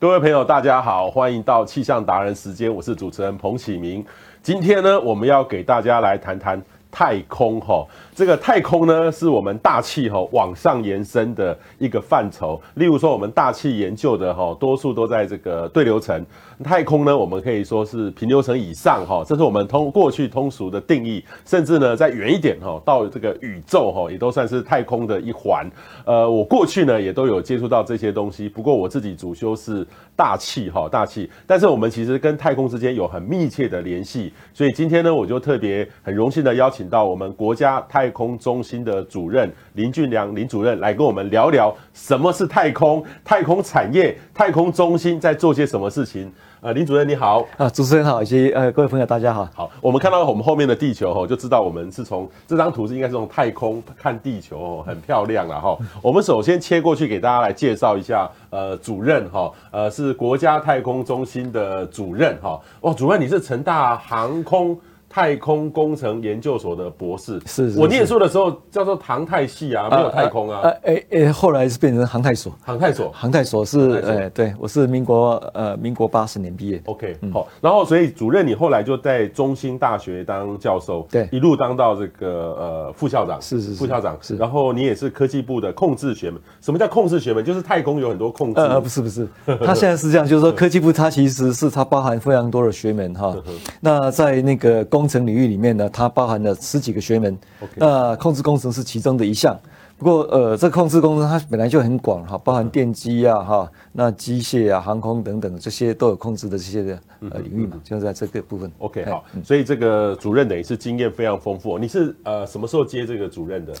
各位朋友，大家好，欢迎到气象达人时间，我是主持人彭启明。今天呢，我们要给大家来谈谈太空哈。这个太空呢，是我们大气哈往上延伸的一个范畴。例如说，我们大气研究的哈，多数都在这个对流层。太空呢，我们可以说是平流层以上哈，这是我们通过去通俗的定义。甚至呢，再远一点哈，到这个宇宙哈，也都算是太空的一环。呃，我过去呢，也都有接触到这些东西。不过我自己主修是大气哈，大气。但是我们其实跟太空之间有很密切的联系。所以今天呢，我就特别很荣幸的邀请到我们国家太太空中心的主任林俊良林主任来跟我们聊聊什么是太空、太空产业、太空中心在做些什么事情。呃，林主任你好啊，主持人好，以及呃各位朋友大家好。好，我们看到我们后面的地球哈，就知道我们是从这张图是应该是从太空看地球哦，很漂亮了哈。我们首先切过去给大家来介绍一下，呃，主任哈，呃是国家太空中心的主任哈。哇，主任你是成大航空。太空工程研究所的博士，是，我念书的时候叫做航太系啊，没有太空啊。呃，哎哎，后来是变成航太所。航太所，航太所是，哎，对，我是民国呃民国八十年毕业。OK，好，然后所以主任你后来就在中兴大学当教授，对，一路当到这个呃副校长，是是副校长是。然后你也是科技部的控制学门。什么叫控制学门？就是太空有很多控制。呃，不是不是，他现在是这样，就是说 科技部它其实是它包含非常多的学门哈。那在那个工程领域里面呢。它包含了十几个学门那控制工程是其中的一项。不过，呃，这控制工程它本来就很广哈，包含电机啊哈，那机械啊、航空等等这些都有控制的这些的呃领域嘛，就在这个部分。OK，好，所以这个主任等于是经验非常丰富。你是呃什么时候接这个主任的？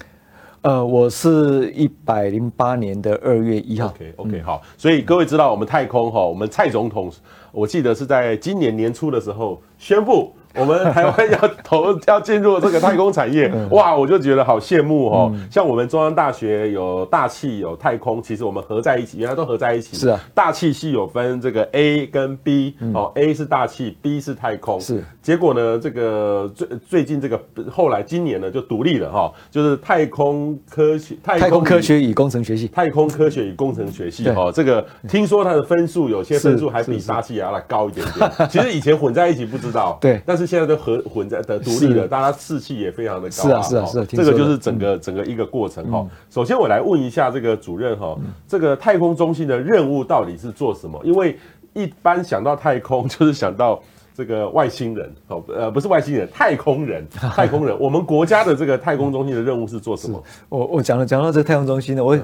呃，我是一百零八年的二月一号。OK，OK，okay, okay, 好。所以各位知道我们太空哈，我们蔡总统，我记得是在今年年初的时候宣布。我们台湾要投要进入这个太空产业，哇，我就觉得好羡慕哦。像我们中央大学有大气有太空，其实我们合在一起，原来都合在一起。是啊，大气系有分这个 A 跟 B，哦，A 是大气，B 是太空。是。结果呢，这个最最近这个后来今年呢就独立了哈，就是太空科学太空科学与工程学系，太空科学与工程学系哈，这个听说它的分数有些分数还比大气要来高一点点。其实以前混在一起不知道，对，但是。是现在都合混在的独立了，大家士气也非常的高。是啊，是啊，是啊，这个就是整个整个一个过程哈。首先我来问一下这个主任哈，这个太空中心的任务到底是做什么？因为一般想到太空 就是想到这个外星人哦，呃，不是外星人，太空人，太空人。我们国家的这个太空中心的任务是做什么？我我讲了讲到这个太空中心呢，我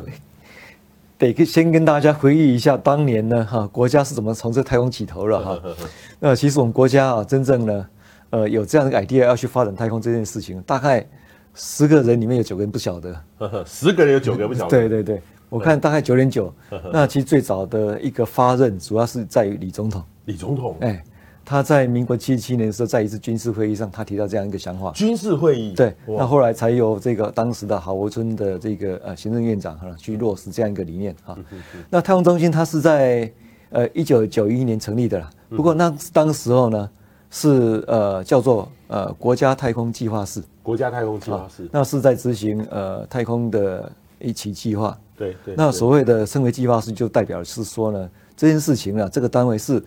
得先跟大家回忆一下当年呢哈，国家是怎么从这太空起头了哈。那其实我们国家啊，真正呢。呃，有这样的 idea 要去发展太空这件事情，大概十个人里面有九个人不晓得。呵呵，十个人有九个不晓得。对对对，我看大概九点九。那其实最早的一个发任，主要是在于李总统。李总统，哎，他在民国七十七年的时候，在一次军事会议上，他提到这样一个想法。军事会议。对，那后来才有这个当时的郝柏村的这个呃行政院长哈去落实这样一个理念哈。那太空中心它是在呃一九九一年成立的啦，不过那当时候呢。是呃叫做呃国家太空计划室，国家太空计划室、啊，那是在执行呃太空的一期计划。对对。那所谓的称为计划室，就代表是说呢，这件事情啊，这个单位是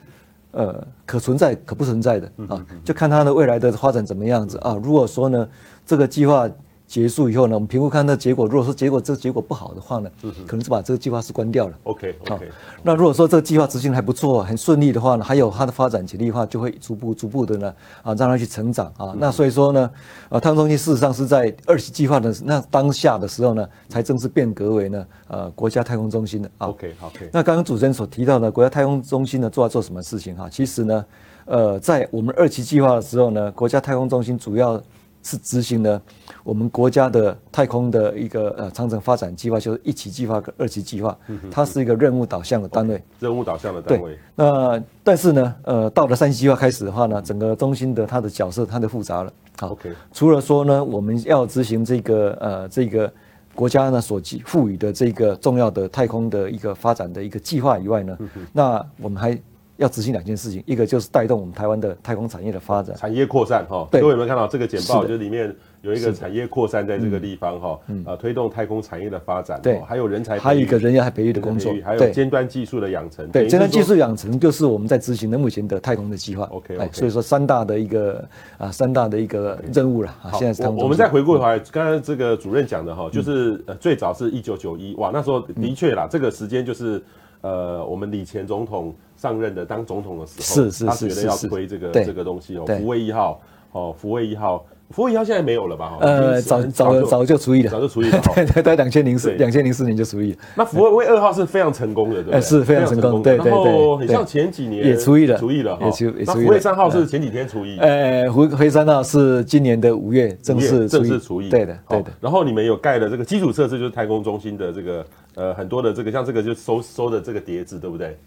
呃可存在可不存在的啊，就看它的未来的发展怎么样子啊。如果说呢，这个计划。结束以后呢，我们评估看那结果。如果说结果这个结果不好的话呢，可能是把这个计划是关掉了。OK OK。那如果说这个计划执行还不错，很顺利的话呢，还有它的发展潜力的话，就会逐步逐步的呢啊，让它去成长啊。那所以说呢，啊，太空中心事实上是在二期计划的那当下的时候呢，才正式变革为呢呃国家太空中心的啊。OK OK。那刚刚主持人所提到的国家太空中心呢，做要做什么事情哈？其实呢，呃，在我们二期计划的时候呢，国家太空中心主要。是执行了我们国家的太空的一个呃长城发展计划，就是一期计划跟二期计划，它是一个任务导向的单位。任务导向的单位。对。那但是呢，呃，到了三期计划开始的话呢，整个中心的它的角色它就复杂了。好。除了说呢，我们要执行这个呃这个国家呢所赋赋予的这个重要的太空的一个发展的一个计划以外呢，那我们还要执行两件事情，一个就是带动我们台湾的太空产业的发展，产业扩散哈。各位有没有看到这个简报？就是里面。有一个产业扩散在这个地方哈，呃，推动太空产业的发展，对，还有人才，还有一个人才培育的工作，还有尖端技术的养成，对，尖端技术养成就是我们在执行的目前的太空的计划。OK，所以说三大的一个啊，三大的一个任务了。好，现在我们再回过头来，刚刚这个主任讲的哈，就是呃，最早是一九九一，哇，那时候的确啦，这个时间就是呃，我们李前总统上任的当总统的时候，是是他觉得要推这个这个东西哦，福卫一号哦，福卫一号。福卫一号现在没有了吧？呃，早早早就除役了，早就除役了。对对，在两千零四两千零四年就除役了。那福卫二号是非常成功的，对，是非常成功。对对对，很像前几年也除役了，除役了。也除也除役。福卫三号是前几天除役。呃，福福卫三号是今年的五月正式正式除役。对的对的。然后你们有盖的这个基础设施，就是太空中心的这个呃很多的这个像这个就收收的这个碟子，对不对？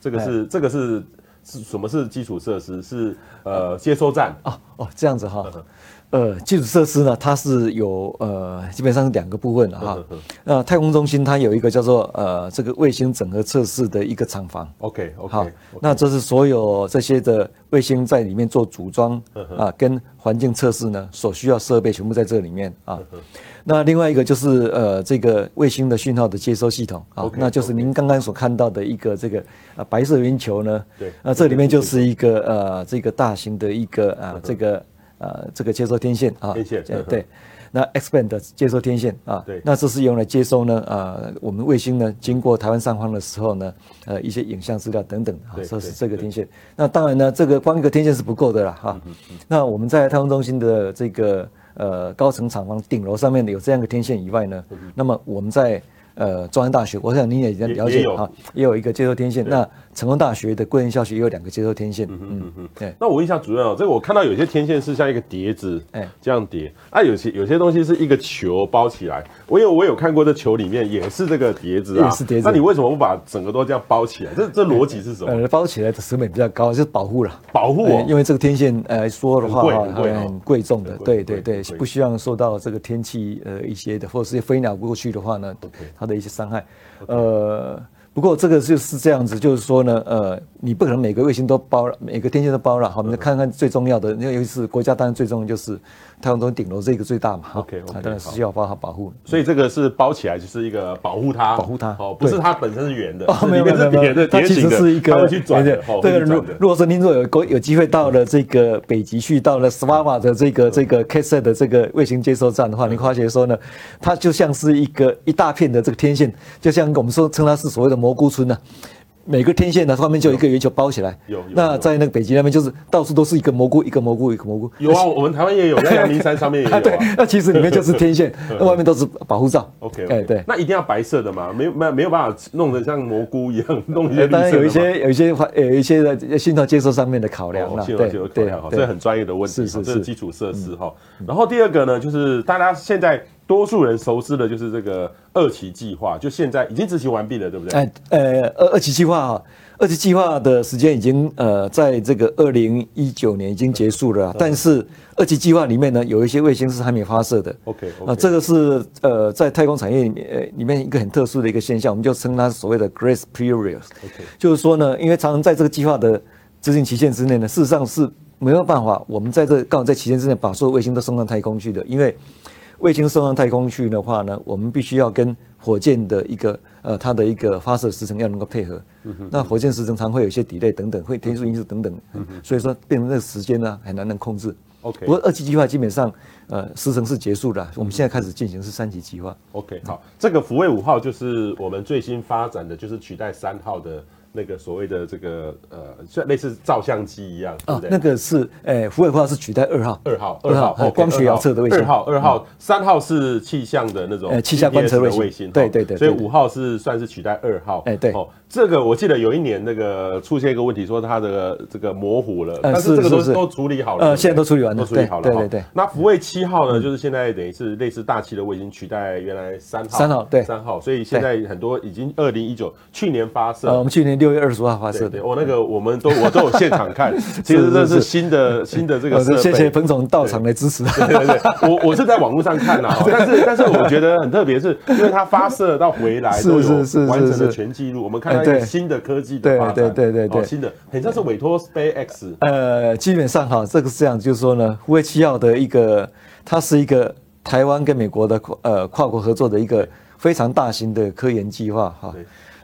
这个是这个是是什么是基础设施？是呃接收站哦哦这样子哈。呃，基础设施呢，它是有呃，基本上是两个部分的哈。那太空中心它有一个叫做呃，这个卫星整合测试的一个厂房。OK，好，那这是所有这些的卫星在里面做组装啊，跟环境测试呢所需要设备全部在这里面啊。那另外一个就是呃，这个卫星的讯号的接收系统啊，那就是您刚刚所看到的一个这个啊白色圆球呢。对。那这里面就是一个呃，这个大型的一个啊，这个。呃，这个接收天线啊，天线对，对，那 X band 的接收天线啊，对，那这是用来接收呢，呃，我们卫星呢经过台湾上方的时候呢，呃，一些影像资料等等啊，这是这个天线。那当然呢，这个光一个天线是不够的啦，哈。那我们在太空中心的这个呃高层厂房顶楼上面有这样一个天线以外呢，那么我们在呃中央大学，我想你也已经了解啊，也有一个接收天线。那成功大学的贵人校区也有两个接收天线。嗯嗯嗯，对。那我问一下主任哦，这个我看到有些天线是像一个碟子，哎，这样叠。啊，有些有些东西是一个球包起来。我有我有看过这球里面也是这个碟子啊，是碟子。那你为什么不把整个都这样包起来？这这逻辑是什么？呃，包起来的成本比较高，就是保护了。保护哦。因为这个天线呃说的话会很贵重的，对对对，不希望受到这个天气呃一些的或者是飞鸟过去的话呢，它的一些伤害，呃。不过这个就是这样子，就是说呢，呃，你不可能每个卫星都包了，每个天线都包了。好，我们看看最重要的，那尤其是国家当然最重要就是太阳中顶楼这个最大嘛。OK OK，当然是需要包它保护。所以这个是包起来就是一个保护它，保护它。哦，不是它本身是圆的。哦，没有没有没有，它其实是一个。它会去转的。对，如如果说您若有有机会到了这个北极去，到了斯瓦瓦的这个这个 KSAT 的这个卫星接收站的话，你发觉说呢，它就像是一个一大片的这个天线，就像我们说称它是所谓的。蘑菇村呢，每个天线呢，上面就有一个圆球包起来。有，那在那个北极那边，就是到处都是一个蘑菇，一个蘑菇，一个蘑菇。有啊，我们台湾也有，在阳明山上面也有。对，那其实里面就是天线，那外面都是保护罩。OK，哎，对。那一定要白色的嘛？没有，没有，没有办法弄得像蘑菇一样弄一些。当然有一些，有一些有一些的信号接收上面的考量了。对对，这很专业的问题，是是是基础设施哈。然后第二个呢，就是大家现在。多数人熟知的就是这个二期计划，就现在已经执行完毕了，对不对？哎，呃，二二期计划啊，二期计划的时间已经呃，在这个二零一九年已经结束了。但是二期计划里面呢，有一些卫星是还没发射的。OK，啊，这个是呃，在太空产业里面呃里面一个很特殊的一个现象，我们就称它所谓的 Grace Period。OK，就是说呢，因为常常在这个计划的执行期限之内呢，事实上是没有办法，我们在这刚好在期限之内把所有卫星都送上太空去的，因为。卫星送上太空去的话呢，我们必须要跟火箭的一个呃，它的一个发射时程要能够配合。嗯。那火箭时程常会有一些 delay 等等，会天数因素等等。嗯。所以说变成这个时间呢，很难能控制。OK。不过二期计划基本上呃时程是结束了，我们现在开始进行是三期计划。OK。好，这个福卫五号就是我们最新发展的，就是取代三号的。那个所谓的这个呃，像类似照相机一样，对不对？那个是，诶，福卫五号是取代二号，二号，二号，光学遥测的卫星。二号，二号，三号是气象的那种，呃，气象观测卫星。对对对。所以五号是算是取代二号。哎，对。这个我记得有一年那个出现一个问题，说它的这个模糊了，但是这个都都处理好了。呃，现在都处理完了，都处理好了。对对对。那福卫七号呢，就是现在等于是类似大气的卫星，取代原来三号。三号对。三号，所以现在很多已经二零一九去年发射。呃，我们去年六月二十五号发射的。我那个我们都我都有现场看，其实这是新的新的这个设备。谢谢彭总到场来支持。对对对，我我是在网络上看 的，但是但是我觉得很特别，是因为它发射到回来 都有是完成了全记录。我们看到一个新的科技的发展，对对对对对，新的，很像是委托 SpaceX。呃，基本上哈，这个是这样，就是说呢，福卫七号的一个，它是一个台湾跟美国的跨呃跨国合作的一个非常大型的科研计划哈。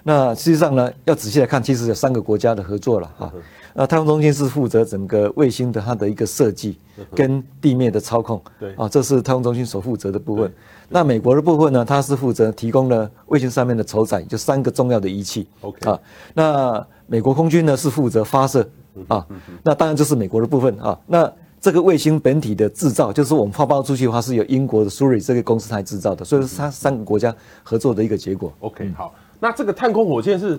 那实际上呢，要仔细来看，其实有三个国家的合作了哈。那太空中心是负责整个卫星的它的一个设计跟地面的操控，对啊，这是太空中心所负责的部分。那美国的部分呢，它是负责提供了卫星上面的承载，就三个重要的仪器。OK 啊，那美国空军呢是负责发射啊，那当然就是美国的部分啊。那这个卫星本体的制造，就是我们发包出去的话，是由英国的 Suri 这个公司来制造的，所以说它三个国家合作的一个结果。OK，好，那这个太空火箭是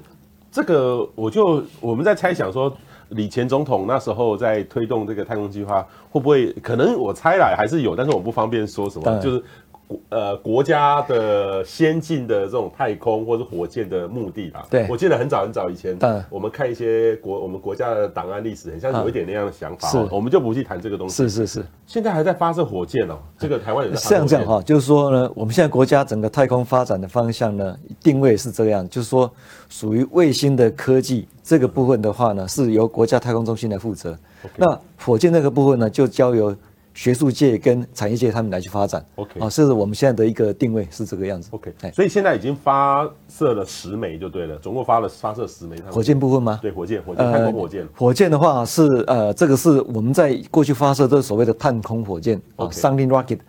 这个，我就我们在猜想说。李前总统那时候在推动这个太空计划，会不会可能我猜来还是有，但是我不方便说什么，就是。呃，国家的先进的这种太空或者火箭的目的吧。对，我记得很早很早以前，我们看一些国我们国家的档案历史，很像有一点那样的想法。是，我们就不去谈这个东西。是是是。现在还在发射火箭哦，这个台湾也在。这样讲哈，就是说呢，我们现在国家整个太空发展的方向呢，定位是这样，就是说属于卫星的科技这个部分的话呢，是由国家太空中心来负责。那火箭那个部分呢，就交由。学术界跟产业界他们来去发展，OK 啊，是我们现在的一个定位是这个样子，OK，所以现在已经发射了十枚就对了，总共发了发射十枚。火箭部分吗？对，火箭，火箭，太空火箭。火箭的话是呃，这个是我们在过去发射这所谓的探空火箭啊，Sounding Rocket。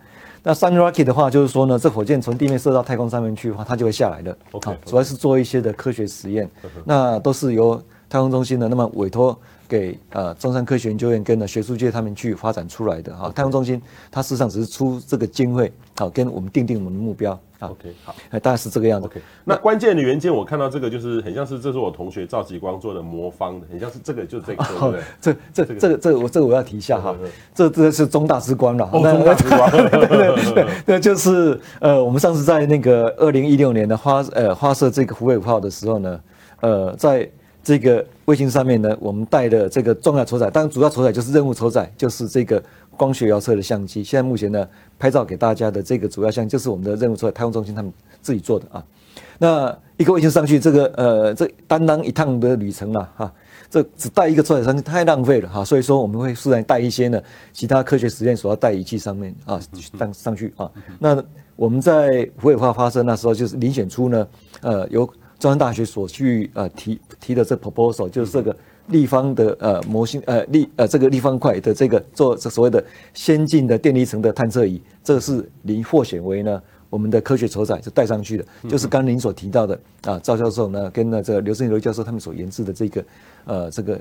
那 Sounding Rocket 的话，就是说呢，这火箭从地面射到太空上面去的话，它就会下来的。OK，主要是做一些的科学实验，那都是由太空中心的那么委托。给呃中山科学研究院跟呢学术界他们去发展出来的哈，太空中心它事实上只是出这个经费，好跟我们定定我们的目标。OK，好，大概是这个样子。OK，那关键的元件我看到这个就是很像是，这是我同学赵吉光做的魔方的，很像是这个就是这个，对不对？这这这个这个我这个我要提一下哈，这这是中大之光了。哦，中大之光，对 对对，那就是呃我们上次在那个二零一六年的发呃发射这个湖北五号的时候呢，呃在。这个卫星上面呢，我们带的这个重要承载，当然主要承载就是任务承载，就是这个光学遥测的相机。现在目前呢，拍照给大家的这个主要相就是我们的任务承载，太空中心他们自己做的啊。那一个卫星上去，这个呃，这担当一趟的旅程啊，哈，这只带一个承载上去太浪费了哈。所以说我们会自然带一些呢，其他科学实验所要带仪器上面啊，上上去啊。那我们在福卫五号发射那时候，就是遴选出呢，呃，有。中山大学所去呃提提的这 proposal 就是这个立方的呃模型呃立呃这个立方块的这个做这所谓的先进的电离层的探测仪，这个是您获选为呢我们的科学承载就带上去的，就是刚您所提到的啊赵教授呢跟那这个刘胜刘教授他们所研制的这个呃这个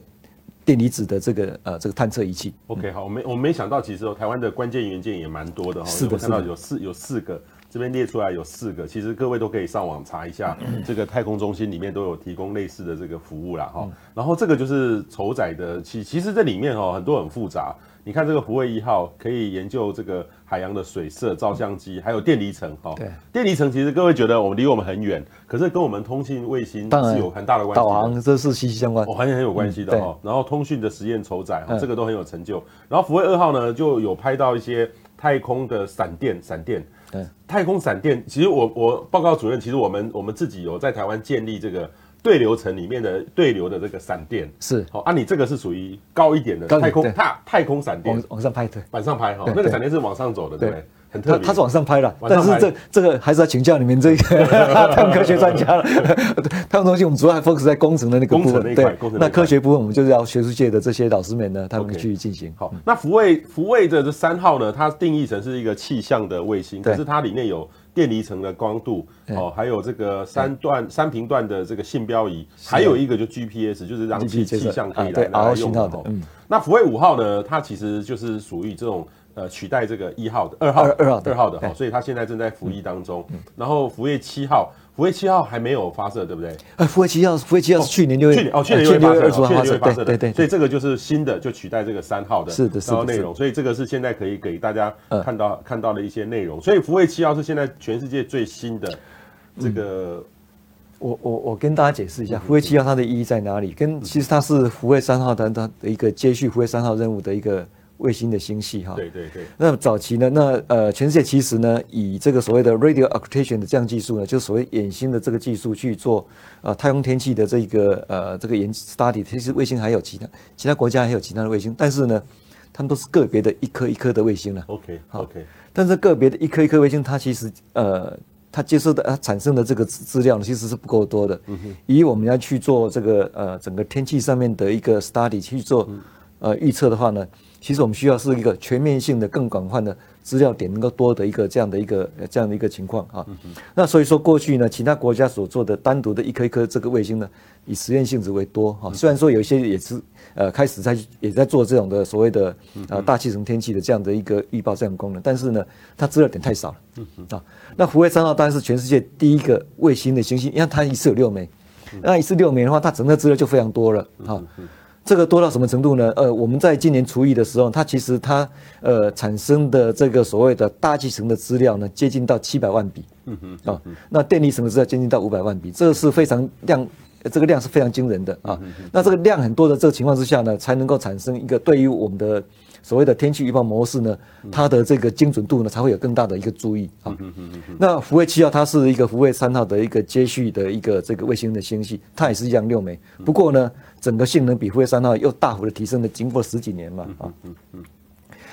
电离子的这个呃这个探测仪器。OK 好，我没我没想到其实台湾的关键元件也蛮多的哈，是的，我看到有四有四个。这边列出来有四个，其实各位都可以上网查一下，这个太空中心里面都有提供类似的这个服务啦哈。然后这个就是承载的，其其实这里面哦很多很复杂。你看这个福卫一号可以研究这个海洋的水色、照相机，还有电离层哈。对，电离层其实各位觉得我们离我们很远，可是跟我们通信卫星是有很大的关系。导航这是息息相关，哦，很很有关系的哈。然后通讯的实验筹载，这个都很有成就。然后福卫二号呢就有拍到一些太空的闪电，闪电。对，太空闪电，其实我我报告主任，其实我们我们自己有在台湾建立这个对流层里面的对流的这个闪电，是。好啊，你这个是属于高一点的太空太太空闪电，往往上拍对，往上拍哈，那个闪电是往上走的，对不对？很特别，他是往上拍了，但是这这个还是要请教你们这个 太空科学专家了。太空东西我们主要还 focus 在工程的那个部分，对，那科学部分我们就是要学术界的这些老师们呢，他们去进行。好，那福卫福卫的这三号呢，它定义成是一个气象的卫星，可是它里面有电离层的光度哦，还有这个三段三频段的这个信标仪，还有一个就 GPS，就是让气气象可以来来用的。嗯，那福卫五号呢，它其实就是属于这种。呃，取代这个一号的二号二号二号的哈，所以它现在正在服役当中。然后福卫七号，福卫七号还没有发射，对不对？呃，福卫七号，福卫七号是去年六月，去年哦，去年六月发射，去年六月发射的，对对。所以这个就是新的，就取代这个三号的，是的，是的内容。所以这个是现在可以给大家看到看到的一些内容。所以福卫七号是现在全世界最新的这个。我我我跟大家解释一下，福卫七号它的意义在哪里？跟其实它是福卫三号的它的一个接续福卫三号任务的一个。卫星的星系哈。对对对。那早期呢，那呃，全世界其实呢，以这个所谓的 radio occultation 的这样技术呢，就是所谓远星的这个技术去做呃太空天气的这个呃这个研 study，其实卫星还有其他其他国家还有其他的卫星，但是呢，他们都是个别的一颗一颗的卫星了。OK OK。但是个别的一颗一颗卫星，它其实呃。它接收的它产生的这个资料呢，其实是不够多的。以我们要去做这个呃整个天气上面的一个 study 去做呃预测的话呢，其实我们需要是一个全面性的、更广泛的资料点能够多的一个这样的一个这样的一个情况啊。那所以说过去呢，其他国家所做的单独的一颗一颗这个卫星呢，以实验性质为多哈。虽然说有一些也是。呃，开始在也在做这种的所谓的呃大气层天气的这样的一个预报这样的功能，但是呢，它资料点太少了啊。那福卫三号当然是全世界第一个卫星的行星，因为它一次有六枚，那一次六枚的话，它整个资料就非常多了啊。这个多到什么程度呢？呃，我们在今年除以的时候，它其实它呃产生的这个所谓的大气层的资料呢，接近到七百万笔，嗯哼啊，那电离层的资料接近到五百万笔，这个是非常量。这个量是非常惊人的啊！那这个量很多的这个情况之下呢，才能够产生一个对于我们的所谓的天气预报模式呢，它的这个精准度呢，才会有更大的一个注意啊。那福卫七号它是一个福卫三号的一个接续的一个这个卫星的星系，它也是一样六枚，不过呢，整个性能比福卫三号又大幅的提升了，经过十几年嘛啊。嗯嗯。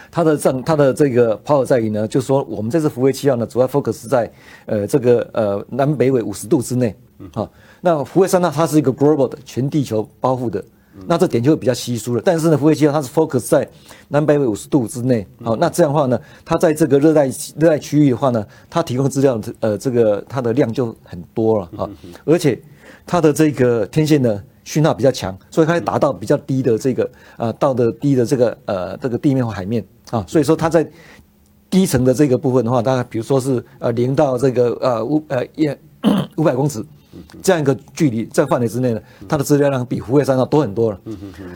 它的这它的这个 power 在于呢，就是说我们这次福卫七号呢，主要 focus 在呃这个呃南北纬五十度之内啊。那福卫三号它是一个 global 的全地球包覆的，那这点就会比较稀疏了。但是呢，福卫七号它是 focus 在南北纬五十度之内，好，那这样的话呢，它在这个热带热带区域的话呢，它提供资料呃这个它的量就很多了啊，而且它的这个天线呢讯号比较强，所以它达到比较低的这个呃到的低的这个呃这个地面或海面啊，所以说它在低层的这个部分的话，大概比如说是呃零到这个呃五呃一 五百公尺。这样一个距离，在范围之内呢，它的资料量比福卫三号多很多了。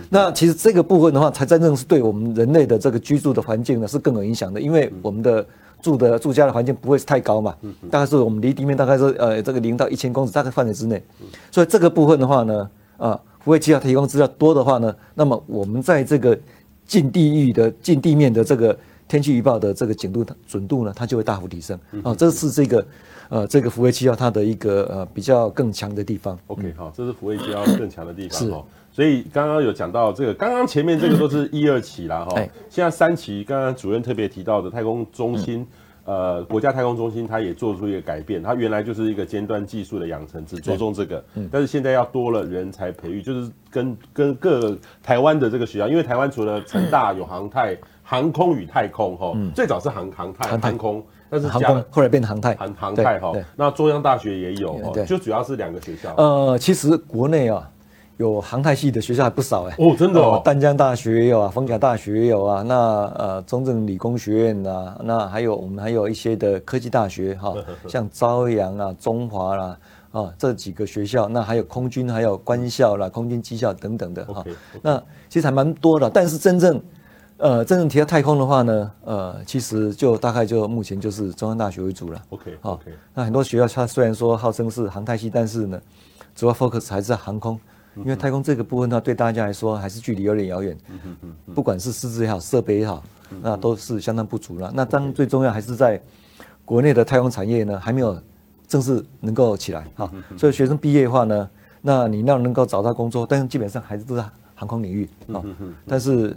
那其实这个部分的话，才真正是对我们人类的这个居住的环境呢是更有影响的，因为我们的住的住家的环境不会是太高嘛，大概是我们离地面大概是呃这个零到一千公尺，大概范围之内。所以这个部分的话呢，啊，福卫七号提供资料多的话呢，那么我们在这个近地域的近地面的这个天气预报的这个精度准度呢，它就会大幅提升。啊，这是这个。呃，这个福卫七号它的一个呃比较更强的地方。OK，好，这是福卫七号 更强的地方哦。所以刚刚有讲到这个，刚刚前面这个都是一二期啦哈。现在三期，刚刚主任特别提到的太空中心，呃，国家太空中心，它也做出一个改变。它原来就是一个尖端技术的养成，只着重这个。但是现在要多了人才培育，就是跟跟各台湾的这个学校，因为台湾除了成大有航太、航空与太空哈，最早是航航太航空。但是航空后来变成航太，航航太哈。那中央大学也有哈，就主要是两个学校。呃，其实国内啊，有航太系的学校还不少哎。哦，真的哦。淡江大学也有啊，逢甲大学也有啊。那呃，中正理工学院啊，那还有我们还有一些的科技大学哈，像朝阳啊、中华啦啊这几个学校。那还有空军，还有官校啦、空军技校等等的哈。那其实还蛮多的，但是真正。呃，真正提到太空的话呢，呃，其实就大概就目前就是中央大学为主了。OK，好，那很多学校它虽然说号称是航太系，但是呢，主要 focus 还是在航空，因为太空这个部分呢，对大家来说还是距离有点遥远。不管是师资也好，设备也好，那都是相当不足了。那当然最重要还是在国内的太空产业呢，还没有正式能够起来哈。所以学生毕业的话呢，那你要能够找到工作，但是基本上还是都在航空领域啊。但是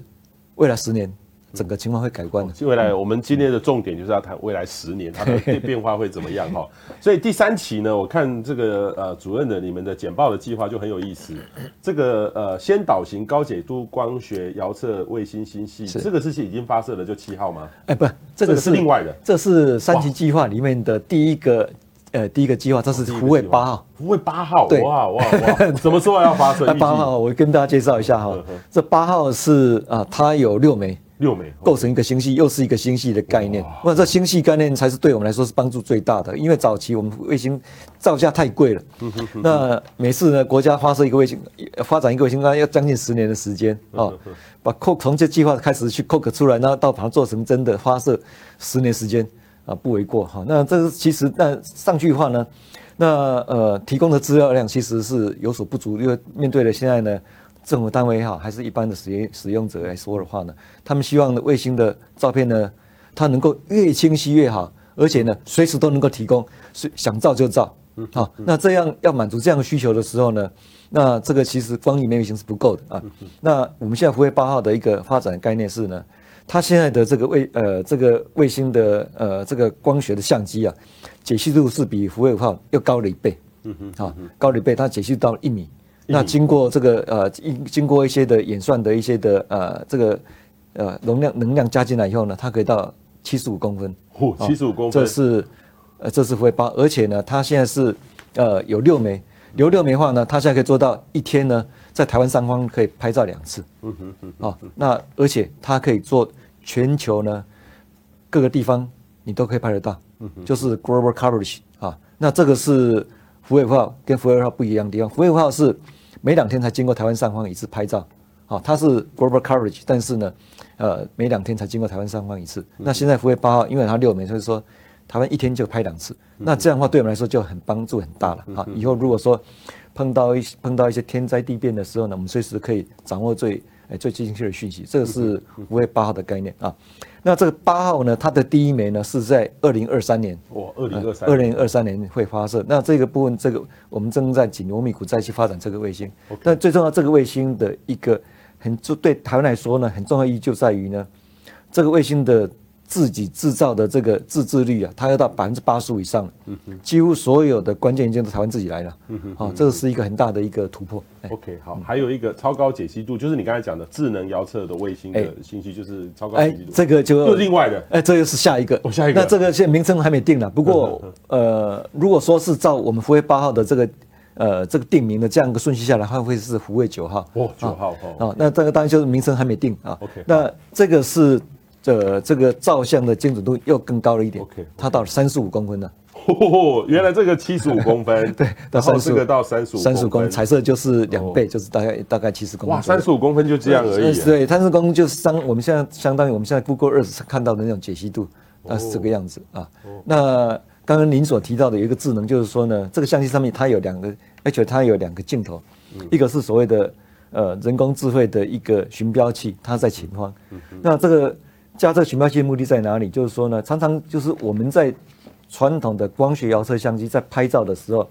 未来十年，整个情况会改观的。未来我们今天的重点就是要谈未来十年它的 变化会怎么样哈。所以第三期呢，我看这个呃主任的你们的简报的计划就很有意思。这个呃先导型高解度光学遥测卫星星系，这个事情已经发射了，就七号吗？哎，不，这个是另外的，这是三期计划里面的第一个。呃，第一个计划，这是福卫八号。福卫八号，哇哇哇！什么时候要发射？八号，我跟大家介绍一下哈。这八号是啊，它有六枚，六枚构成一个星系，又是一个星系的概念。那这星系概念才是对我们来说是帮助最大的，因为早期我们卫星造价太贵了。那每次呢，国家发射一个卫星，发展一个卫星，那要将近十年的时间啊，把扣从这计划开始去扣个出来，然后到把它做成真的发射，十年时间。啊，不为过哈。那这个其实那上去的话呢，那呃提供的资料量其实是有所不足，因为面对了现在呢政府单位也好，还是一般的使用使用者来说的话呢，他们希望的卫星的照片呢，它能够越清晰越好，而且呢，随时都能够提供，是想照就照。好，那这样要满足这样的需求的时候呢，那这个其实光影面卫星是不够的啊。那我们现在福卫八号的一个发展概念是呢，它现在的这个卫呃这个卫星的呃这个光学的相机啊，解析度是比福卫五号又高了一倍。嗯哼，好，高了一倍，它解析度到一米。那经过这个呃经经过一些的演算的一些的呃这个呃容量能量加进来以后呢，它可以到七十五公分。嚯，七十五公分，这是。呃，这是福卫八，而且呢，它现在是呃有六枚，有六枚的话呢，它现在可以做到一天呢，在台湾上方可以拍照两次。嗯哼嗯。好，那而且它可以做全球呢各个地方你都可以拍得到。嗯哼。就是 global coverage 啊，那这个是福卫五号跟福卫二号不一样的地方。福卫五号是每两天才经过台湾上方一次拍照，好，它是 global coverage，但是呢，呃，每两天才经过台湾上方一次。那现在福卫八号，因为它六枚，所以说。台湾一天就拍两次，那这样的话对我们来说就很帮助很大了啊！以后如果说碰到一碰到一些天灾地变的时候呢，我们随时可以掌握最诶最精确的讯息。这个是五月八号的概念啊。那这个八号呢，它的第一枚呢是在二零二三年，哇，二零二三，二零二三年会发射。那这个部分，这个我们正在紧锣密鼓再去发展这个卫星。但最重要，这个卫星的一个很就对台湾来说呢，很重要意义就在于呢，这个卫星的。自己制造的这个自制率啊，它要到百分之八十五以上，几乎所有的关键元件都台湾自己来了，好，这个是一个很大的一个突破。OK，好，还有一个超高解析度，就是你刚才讲的智能遥测的卫星的信息，就是超高解析度。这个就就另外的，哎，这个是下一个，下一个。那这个现在名称还没定呢，不过呃，如果说是照我们福卫八号的这个呃这个定名的这样一个顺序下来，会不会是福卫九号？哦，九号哦，那这个当然就是名称还没定啊。OK，那这个是。这这个照相的精准度又更高了一点.它到了三十五公分了。哦，原来这个七十五公分，对，到三十五，到三十五，三十五公分，彩色就是两倍，就是大概大概七十公分。哇，三十五公分就这样而已。对，三十公分就是相我们现在相当于我们现在 Google Earth 看到的那种解析度，那是这个样子啊。那刚刚您所提到的有一个智能，就是说呢，这个相机上面它有两个，而且它有两个镜头，一个是所谓的呃人工智慧的一个寻标器，它在前方，那这个。加这个寻标器的目的在哪里？就是说呢，常常就是我们在传统的光学遥测相机在拍照的时候，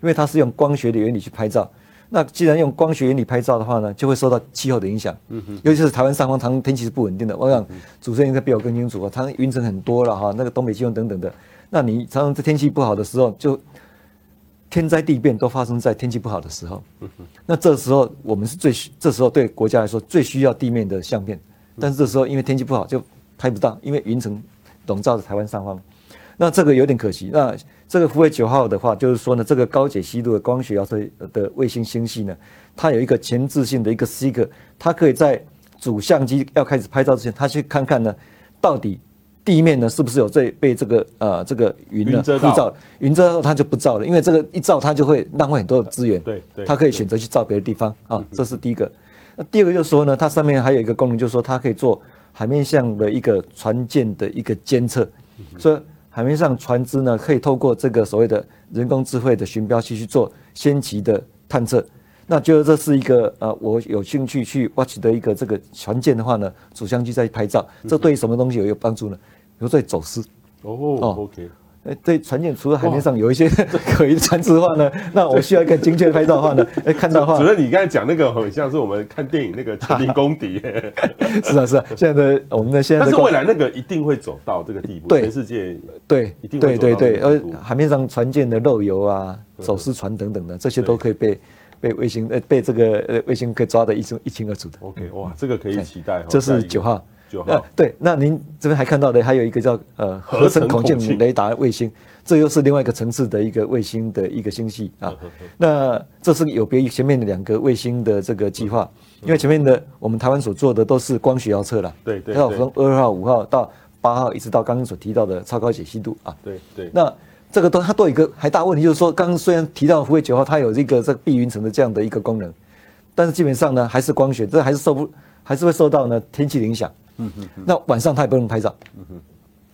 因为它是用光学的原理去拍照，那既然用光学原理拍照的话呢，就会受到气候的影响。嗯哼。尤其是台湾上方，常常天气是不稳定的。我想主持人应该比我更清楚啊，它云层很多了哈，那个东北季风等等的。那你常常在天气不好的时候，就天灾地变都发生在天气不好的时候。嗯哼。那这时候我们是最需，这时候对国家来说最需要地面的相片。但是这时候因为天气不好就拍不到，因为云层笼罩着台湾上方，那这个有点可惜。那这个福卫九号的话，就是说呢，这个高解析度的光学遥测的卫星星系呢，它有一个前置性的一个 seeker，它可以在主相机要开始拍照之前，它去看看呢，到底地面呢是不是有这被这个呃这个云呢覆罩，云遮后它就不照了，因为这个一照它就会浪费很多的资源。对对，它可以选择去照别的地方啊，这是第一个。那第二个就是说呢，它上面还有一个功能，就是说它可以做海面上的一个船舰的一个监测，所以海面上船只呢可以透过这个所谓的人工智慧的巡标器去做先期的探测。那觉得这是一个呃，我有兴趣去 watch 的一个这个船舰的话呢，主相机在拍照，这对于什么东西有有帮助呢？比如说走私。哦，OK。哎，对，船舰除了海面上有一些 可疑的船只的话呢，那我需要一个精确的拍照的话呢，哎，看到的话，主任，你刚才讲那个很像是我们看电影那个全民公敌，是啊是啊，现在的我们的现在，但是未来那个一定会走到这个地步，对，全世界对，一定会对对对，呃，海面上船舰的漏油啊、走私船等等的，这些都可以被被卫星呃被这个呃卫星可以抓得一清一清二楚的。OK，哇，这个可以期待，这是九号。呃，对，那您这边还看到的还有一个叫呃合成孔径雷达卫星，这又是另外一个层次的一个卫星的一个星系啊。那这是有别于前面的两个卫星的这个计划，因为前面的我们台湾所做的都是光学遥测了，对对，要从二号、五号到八号，一直到刚刚所提到的超高解析度啊。对对。那这个都它都有一个还大问题，就是说刚刚虽然提到福卫九号它有这个这个避云层的这样的一个功能，但是基本上呢还是光学，这还是受不还是会受到呢天气的影响。嗯哼，那晚上它也不能拍照。嗯哼，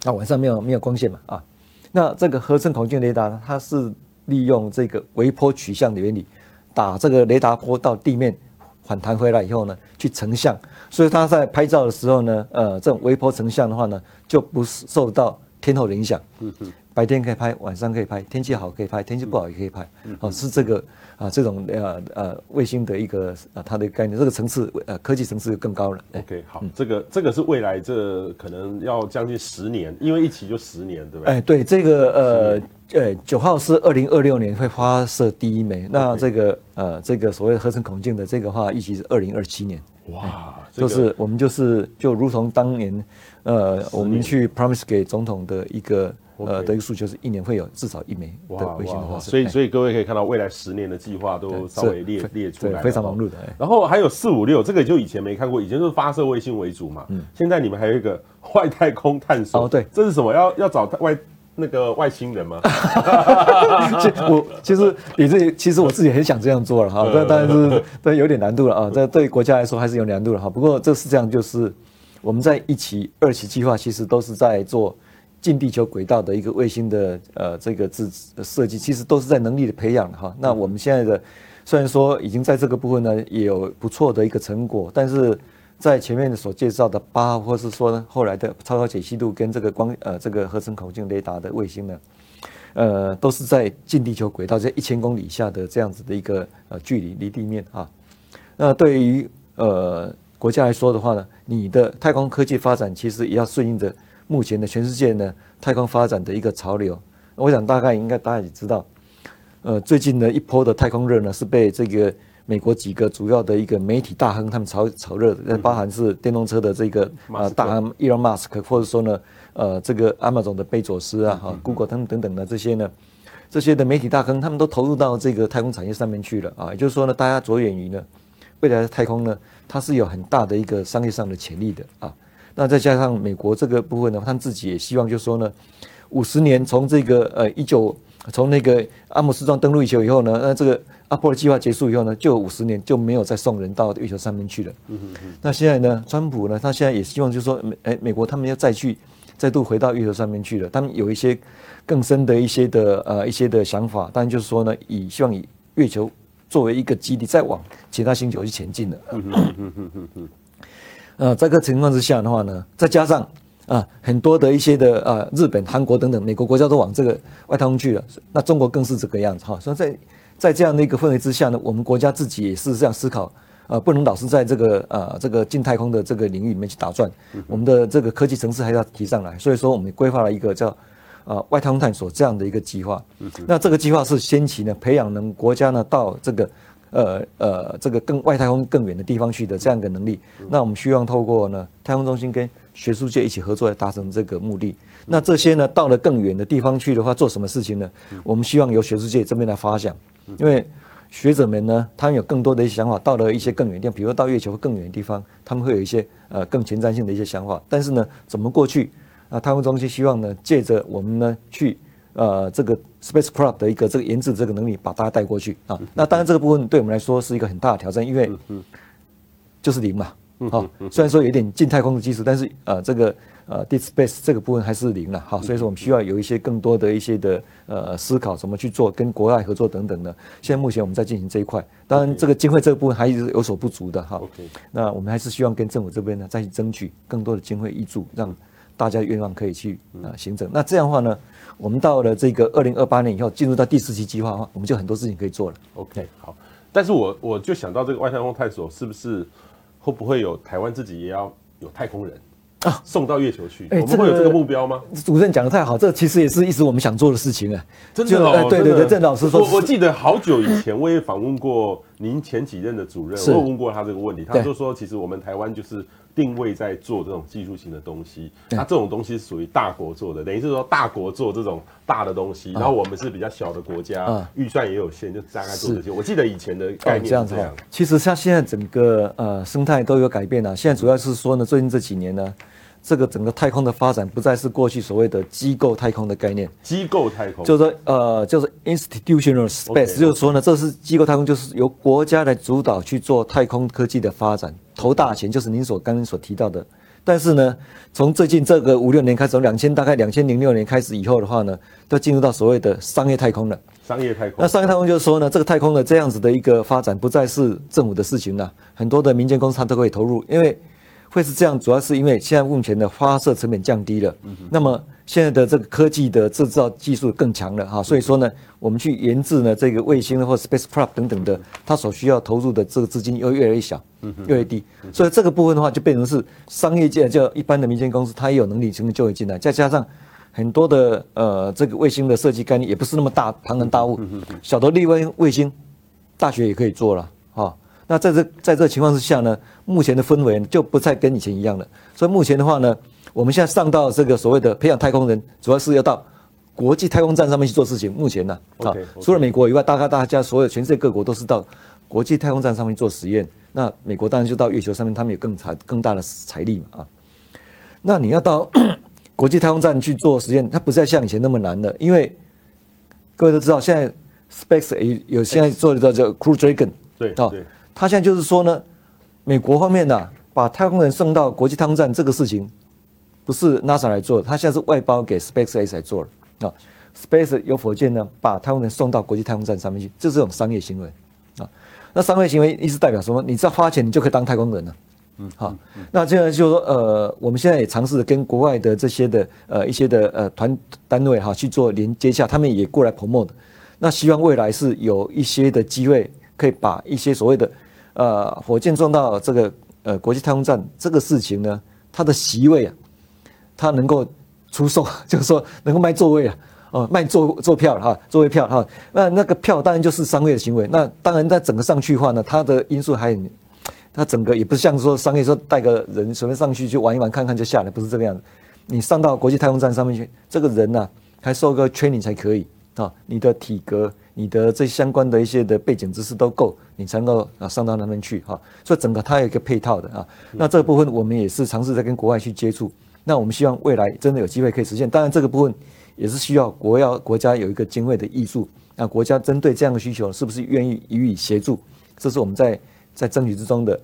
那晚上没有没有光线嘛啊？那这个合成孔径雷达呢，它是利用这个微波取向的原理，打这个雷达波到地面反弹回来以后呢，去成像，所以它在拍照的时候呢，呃，这种微波成像的话呢，就不受到天候的影响。嗯嗯，白天可以拍，晚上可以拍，天气好可以拍，天气不好也可以拍。哦，是这个啊，这种呃呃卫星的一个啊它的概念，这个层次呃科技层次更高了。OK，好，这个这个是未来这可能要将近十年，因为一起就十年，对不对？哎，对，这个呃。呃，九号是二零二六年会发射第一枚，那这个呃，这个所谓合成孔径的这个话，预期是二零二七年。哇，就是我们就是就如同当年，呃，我们去 promise 给总统的一个呃的一个诉求，是一年会有至少一枚的卫星的发射。所以所以各位可以看到，未来十年的计划都稍微列列出来，非常忙碌的。然后还有四五六，这个就以前没看过，以前都是发射卫星为主嘛。嗯。现在你们还有一个外太空探索。哦，对，这是什么？要要找外。那个外星人吗？我其实也是，其实我自己很想这样做了哈，但但是但有点难度了啊。这对国家来说还是有难度了哈。不过这是这样，就是我们在一期、二期计划其实都是在做近地球轨道的一个卫星的呃这个自设计，其实都是在能力的培养哈。那我们现在的虽然说已经在这个部分呢也有不错的一个成果，但是。在前面所介绍的八，或是说呢，后来的超高解析度跟这个光呃这个合成孔径雷达的卫星呢，呃，都是在近地球轨道在一千公里以下的这样子的一个呃距离离地面啊。那对于呃国家来说的话呢，你的太空科技发展其实也要顺应着目前的全世界呢太空发展的一个潮流。我想大概应该大家也知道，呃，最近的一波的太空热呢是被这个。美国几个主要的一个媒体大亨，他们炒炒热的，包含是电动车的这个呃大亨 Elon Musk，或者说呢，呃，这个 Amazon 的贝佐斯啊，哈，Google 等等等的这些呢，这些的媒体大亨，他们都投入到这个太空产业上面去了啊。也就是说呢，大家着眼于呢，未来的太空呢，它是有很大的一个商业上的潜力的啊。那再加上美国这个部分呢，他们自己也希望，就是说呢，五十年从这个呃一九从那个阿姆斯壮登陆月球以后呢，那这个。阿波罗计划结束以后呢，就五十年就没有再送人到月球上面去了。嗯哼哼。那现在呢，川普呢，他现在也希望就是说，美哎，美国他们要再去再度回到月球上面去了。他们有一些更深的一些的呃一些的想法，当然就是说呢，以希望以月球作为一个基地，再往其他星球去前进的。嗯哼哼哼哼哼。呃，在这个情况之下的话呢，再加上啊很多的一些的呃日本、韩国等等美国国家都往这个外太空去了，那中国更是这个样子哈。所以在在这样的一个氛围之下呢，我们国家自己也是这样思考，呃，不能老是在这个呃这个近太空的这个领域里面去打转，我们的这个科技层次还要提上来。所以说，我们规划了一个叫呃外太空探索这样的一个计划。那这个计划是先期呢，培养能国家呢到这个呃呃这个更外太空更远的地方去的这样一个能力。那我们希望透过呢太空中心跟学术界一起合作来达成这个目的。那这些呢到了更远的地方去的话，做什么事情呢？我们希望由学术界这边来发想。因为学者们呢，他们有更多的一些想法，到了一些更远的地方，比如到月球更远的地方，他们会有一些呃更前瞻性的一些想法。但是呢，怎么过去？啊，太空中心希望呢，借着我们呢去呃这个 spacecraft 的一个这个研制这个能力，把大家带过去啊。那当然这个部分对我们来说是一个很大的挑战，因为就是零嘛。好，虽然说有点近太空的技术，但是呃这个。呃，deep space 这个部分还是零了，好，所以说我们需要有一些更多的一些的呃思考，怎么去做，跟国外合作等等的。现在目前我们在进行这一块，当然这个经费这个部分还是有所不足的哈。那我们还是希望跟政府这边呢再去争取更多的经费挹注，让大家愿望可以去啊行政。那这样的话呢，我们到了这个二零二八年以后，进入到第四期计划的话，我们就很多事情可以做了。OK，好。但是我我就想到这个外太空探索是不是会不会有台湾自己也要有太空人？啊，送到月球去，欸、我们会有这个目标吗？主任讲的太好，这其实也是一直我们想做的事情啊。真的哦，对对对，郑老师说，我我记得好久以前我也访问过您前几任的主任，我有问过他这个问题，他就说其实我们台湾就是定位在做这种技术型的东西，那这种东西是属于大国做的，等于是说大国做这种大的东西，然后我们是比较小的国家，预算也有限，就大概做这些。我记得以前的概念是这样子。其实像现在整个呃生态都有改变了，现在主要是说呢，最近这几年呢。这个整个太空的发展不再是过去所谓的机构太空的概念，机构太空就是说呃，就是 institutional space，Okay. 就是说呢，这是机构太空，就是由国家来主导去做太空科技的发展，投大钱，就是您所刚刚所提到的但是呢，从最近这个五六年开始，从两千大概两千零六年开始以后的话呢，都进入到所谓的商业太空了。商业太空，那商业太空就是说呢，这个太空的这样子的一个发展，不再是政府的事情了，很多的民间公司它都可以投入，因为会是这样，主要是因为现在目前的发射成本降低了，嗯、那么现在的这个科技的制造技术更强了哈，所以说呢，我们去研制呢这个卫星或 spacecraft 等等的，它所需要投入的这个资金又越来越小，越来越低，所以这个部分的话就变成是商业界就一般的民间公司，它也有能力从就会进来，再加上。很多的呃，这个卫星的设计概念也不是那么大庞然大物，小的立威卫星，大学也可以做了。哈。那在这在这个情况之下呢，目前的氛围就不再跟以前一样了。所以目前的话呢，我们现在上到这个所谓的培养太空人，主要是要到国际太空站上面去做事情。目前呢，啊，除了美国以外，大概大家所有全世界各国都是到国际太空站上面做实验。那美国当然就到月球上面，他们有更财更大的财力嘛啊。那你要到。国际太空站去做实验，它不再像以前那么难了，因为各位都知道，现在 Space 有有现在做的叫 Crew Dragon，对，哦，他现在就是说呢，美国方面呢、啊，把太空人送到国际太空站这个事情，不是 NASA 来做，他现在是外包给 SpaceX 来做了啊。Space 有火箭呢，把太空人送到国际太空站上面去，这是种商业行为啊。那商业行为意思代表什么？你只要花钱，你就可以当太空人了。嗯，好，那这样就是说，呃，我们现在也尝试跟国外的这些的呃一些的呃团单位哈去做连接下，他们也过来 promote。那希望未来是有一些的机会，可以把一些所谓的呃火箭撞到这个呃国际太空站这个事情呢，它的席位啊，它能够出售，就是说能够卖座位啊，哦，卖座座票哈，座位票哈。那那个票当然就是商业的行为。那当然在整个上去的话呢，它的因素还很。它整个也不是像说商业说带个人随便上去就玩一玩看看就下来，不是这个样子。你上到国际太空站上面去，这个人呢、还受个 training 才可以啊。你的体格、你的这相关的一些的背景知识都够，你才能够啊上到那边去哈。所以整个它有一个配套的啊。那这个部分我们也是尝试在跟国外去接触。那我们希望未来真的有机会可以实现。当然这个部分也是需要国要国家有一个经费的挹注。那国家针对这样的需求，是不是愿意予以协助？这是我们在。在争取之中的，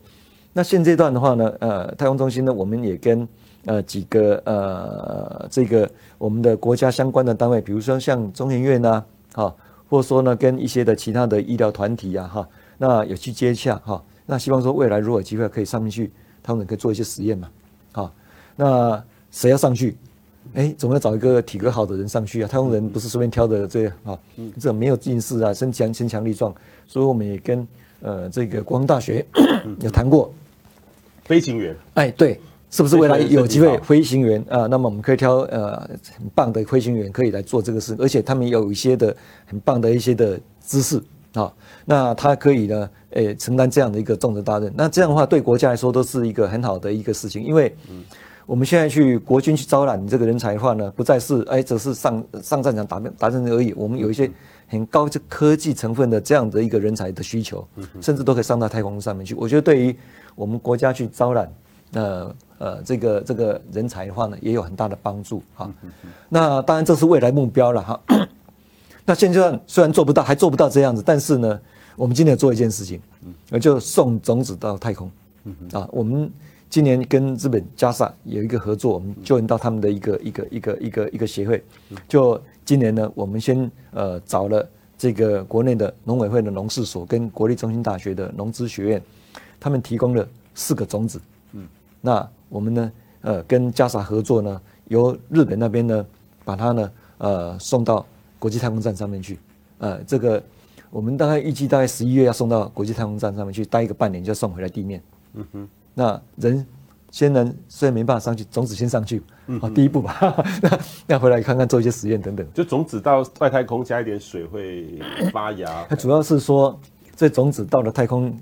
那现阶段的话呢，呃，太空中心呢，我们也跟呃几个呃这个我们的国家相关的单位，比如说像中研院呐，哈，或者说呢跟一些的其他的医疗团体啊，哈，那有去接洽哈，那希望说未来如果有机会可以上面去，他们可以做一些实验嘛，好，那谁要上去？哎，总要找一个体格好的人上去啊，太空人不是随便挑的这样啊，这没有近视啊，身强身强力壮，所以我们也跟。呃，这个国防大学 有谈过飞行员，哎，对，是不是未来有机会飞行员啊？那么我们可以挑呃很棒的飞行员可以来做这个事，而且他们有一些的很棒的一些的知识啊，那他可以呢，诶承担这样的一个重责大任。那这样的话，对国家来说都是一个很好的一个事情，因为我们现在去国军去招揽这个人才的话呢，不再是哎只是上上战场打打仗而已，我们有一些。很高科技成分的这样的一个人才的需求，甚至都可以上到太空上面去。我觉得对于我们国家去招揽呃呃这个这个人才的话呢，也有很大的帮助哈。那当然这是未来目标了哈。那现阶段虽然做不到，还做不到这样子，但是呢，我们今年做一件事情，呃，就送种子到太空啊。我们今年跟日本 JAXA 有一个合作，我们就引到他们的一个一个一个一个一个协会，就。今年呢，我们先呃找了这个国内的农委会的农事所跟国立中心大学的农资学院，他们提供了四个种子。嗯，那我们呢，呃，跟 JAXA 合作呢，由日本那边呢，把它呢，呃，送到国际太空站上面去。呃，这个我们大概预计大概十一月要送到国际太空站上面去，待一个半年就送回来地面。嗯哼，那人。先人虽然没办法上去，种子先上去，好，第一步吧。那 那回来看看，做一些实验等等。就种子到外太空加一点水会发芽。它主要是说，这种子到了太空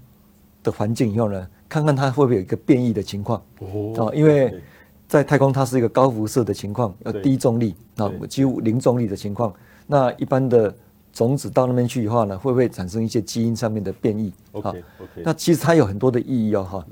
的环境以后呢，看看它会不会有一个变异的情况。哦，因为在太空它是一个高辐射的情况，要低重力啊，几乎零重力的情况。那一般的。种子到那边去以后呢，会不会产生一些基因上面的变异？好，OK，那其实它有很多的意义哦，哈。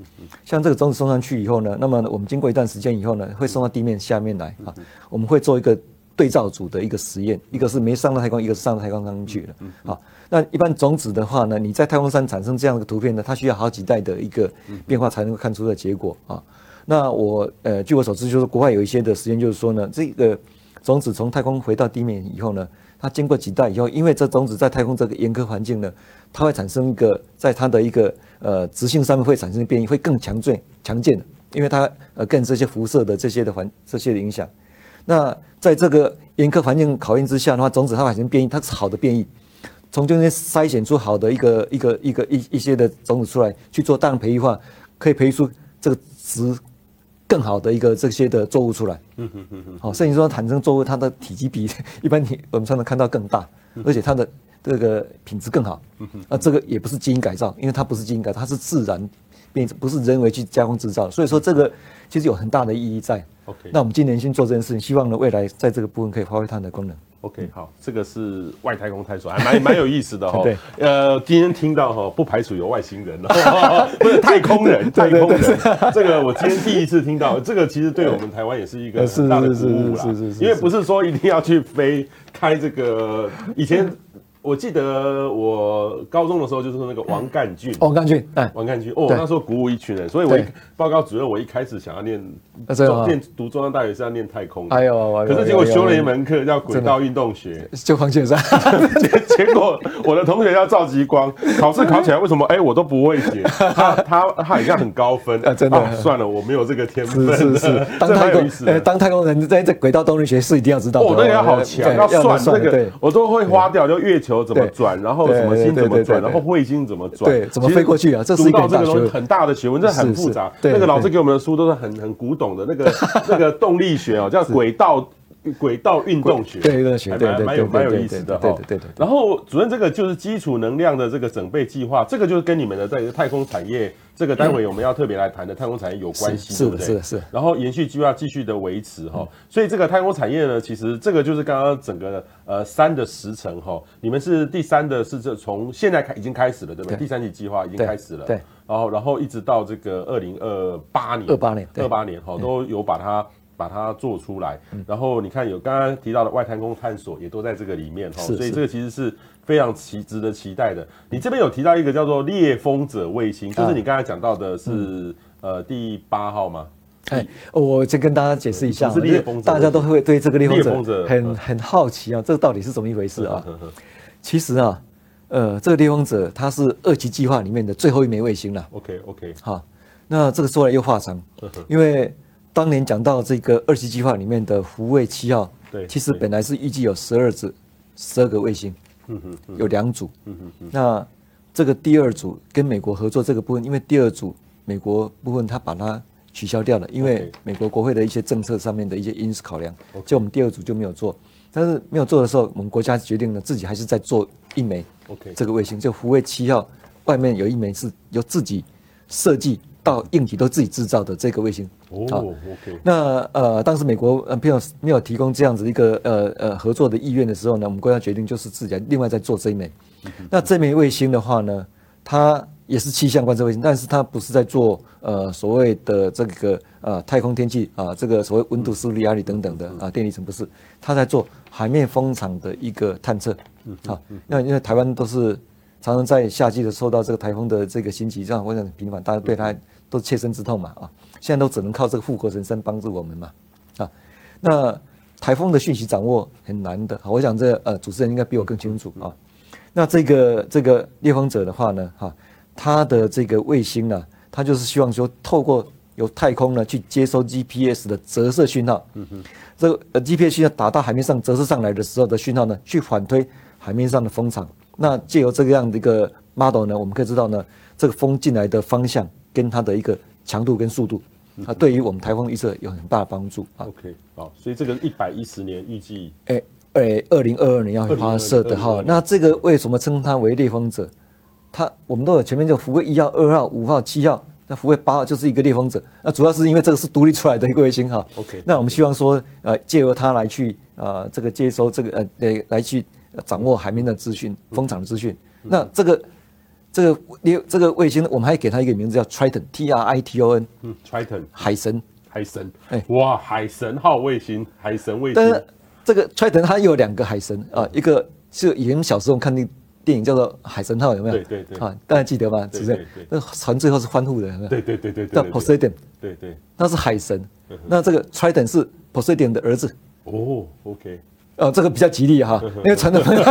像这个种子送上去以后呢，那么我们经过一段时间以后呢，会送到地面下面来啊。我们会做一个对照组的一个实验，一个是没上到太空，一个是上到太空上去了。好，那一般种子的话呢，你在太空上产生这样的图片呢，它需要好几代的一个变化才能够看出的结果啊。那我呃，据我所知，就是国外有一些的实验，就是说呢，这个种子从太空回到地面以后呢，它经过几代以后，因为这种子在太空这个严苛环境呢，它会产生一个在它的一个呃直性上面会产生变异，会更强最、强健的，因为它呃跟这些辐射的这些的环这些的影响。那在这个严苛环境考验之下的话，种子它产生变异，它是好的变异，从中间筛选出好的一个一个一个一一些的种子出来去做大量培育化，可以培育出这个值更好的一个这些的作物出来。嗯哼嗯哼。好，甚至说产生作物它的体积比 一般你我们常常看到更大，而且它的这个品质更好。嗯嗯。那这个也不是基因改造，因为它不是基因改造，它是自然变，不是人为去加工制造，所以说这个其实有很大的意义在。OK，那我们今年先做这件事情，希望呢未来在这个部分可以发挥它的功能。OK，好，这个是外太空探索，还蛮蛮有意思的哈。对，呃，今天听到哈，不排除有外星人哦，不是太空人，太空人，这个我今天第一次听到，这个其实对我们台湾也是一个很大的鼓舞啦，因为不是说一定要去飞开这个以前。我记得我高中的时候就是那个王干俊，王干俊，哎，王干俊，哦，那时候鼓舞一群人，所以我报告主任，我一开始想要念中念读中央大学是要念太空，哎呦，可是结果修了一门课叫轨道运动学，就放弃了，结果我的同学叫赵吉光，考试考起来为什么？哎，我都不会写，他他他好像很高分，真的，算了，我没有这个天分，是是是，当太空，呃，当太空人在这轨道动力学是一定要知道的，哦，那个要好强，要算那个，我都会花掉，就月球。球怎么转，然后什么星怎么转，然后彗星怎么转，对，怎么飞过去啊？这是一个东西很大的学问，这很复杂。那个老师给我们的书都是很很古董的，那个 那个动力学哦，叫轨道轨道运动学，对对对，蛮有蛮有意思的哈。对对对。然后主任，这个就是基础能量的这个整备计划，这个就是跟你们的在太空产业。这个待会我们要特别来谈的太空产业有关系，对不对？是是。然后延续计划继续的维持哈，所以这个太空产业呢，其实这个就是刚刚整个呃三的时程哈，你们是第三的是这从现在开已经开始了，对不对？第三级计划已经开始了，对。然后然后一直到这个二零二八年，二八年，二八年哈，都有把它把它做出来。然后你看有刚刚提到的外太空探索也都在这个里面哈，所以这个其实是。非常期值得期待的。你这边有提到一个叫做猎风者卫星，就是你刚才讲到的是、嗯、呃第八号吗？哎，我先跟大家解释一下，是猎风者，大家都会对这个猎风者很很好奇啊，这个到底是怎么一回事啊？其实啊，呃，这个猎风者它是二级计划里面的最后一枚卫星了。OK OK，好，那这个说来又话长，因为当年讲到这个二期计划里面的福卫七号，对，其实本来是预计有十二只十二个卫星。嗯哼，有两组。嗯哼，那这个第二组跟美国合作这个部分，因为第二组美国部分他把它取消掉了，因为美国国会的一些政策上面的一些因素考量，就我们第二组就没有做。但是没有做的时候，我们国家决定了自己还是在做一枚。OK，这个卫星就福卫七号外面有一枚是由自己设计。到硬体都自己制造的这个卫星哦，OK。那呃，当时美国呃没有没有提供这样子一个呃呃合作的意愿的时候呢，我们国家决定就是自己另外再做这一枚。那这枚卫星的话呢，它也是气象观测卫星，但是它不是在做呃所谓的这个呃太空天气啊，这个所谓温度、湿度、压力等等的啊电离层不是，它在做海面风场的一个探测。好，那因为台湾都是。常常在夏季的受到这个台风的这个袭击，这样会很频繁，大家对它都切身之痛嘛啊！现在都只能靠这个护国神山帮助我们嘛啊！那台风的讯息掌握很难的，我想这呃主持人应该比我更清楚啊。那这个这个猎风者的话呢，哈，它的这个卫星呢，它就是希望说透过由太空呢去接收 GPS 的折射讯号，嗯哼，这个呃 GPS 讯号打到海面上折射上来的时候的讯号呢，去反推海面上的风场。那借由这个样的一个 model 呢，我们可以知道呢，这个风进来的方向跟它的一个强度跟速度，它对于我们台风预测有很大的帮助啊。OK，好，所以这个一百一十年预计，哎哎，二零二二年要发射的哈。那这个为什么称它为猎风者？它我们都有前面就福卫一号、二号、五号、七号，那福卫八号就是一个猎风者。那主要是因为这个是独立出来的一个卫星哈。OK，那我们希望说，呃，借由它来去啊、呃，这个接收这个呃来来去。掌握海面的资讯、风场的资讯。那这个这个卫这个卫星，我们还给它一个名字叫 Triton，T R I T O N。嗯，Triton，海神，海神。哎，哇，海神号卫星，海神卫星。但是这个 Triton 它有两个海神啊，一个是以前小时候看那电影叫做《海神号》，有没有？对对对。啊，大家记得吗？是不是？那船最后是欢呼的，有没有？对对对对。叫 Poseidon。对对。那是海神。那这个 Triton 是 Poseidon 的儿子。哦，OK。哦，这个比较吉利哈，因为船的朋友，